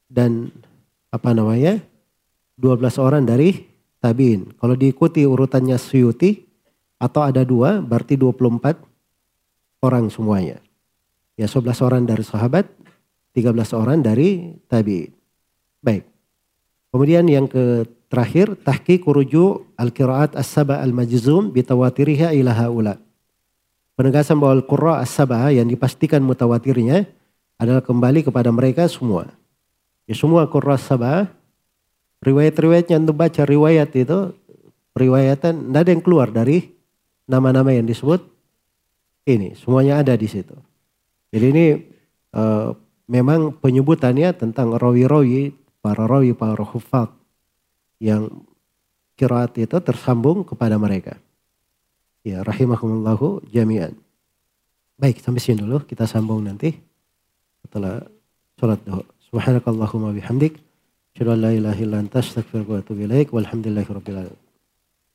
dan apa namanya 12 orang dari tabi'in. Kalau diikuti urutannya Suyuti atau ada dua berarti 24 orang semuanya. Ya 11 orang dari sahabat, 13 orang dari tabi. Baik. Kemudian yang ke terakhir tahqiq ruju al-qiraat as-saba al-majzum bitawatiriha ila haula. Penegasan bahwa al-qurra as-saba yang dipastikan mutawatirnya adalah kembali kepada mereka semua. Ya semua qurra as-saba riwayat-riwayatnya untuk baca riwayat itu riwayatan tidak ada yang keluar dari nama-nama yang disebut ini semuanya ada di situ. Jadi ini uh, memang penyebutannya tentang rawi-rawi para rawi para hufat yang kiraat itu tersambung kepada mereka. Ya rahimahumullahu jami'an. Baik sampai sini dulu kita sambung nanti setelah sholat duha. Subhanakallahumma bihamdik. Asyhadu an la ilaha illa anta astaghfiruka wa atubu ilaik.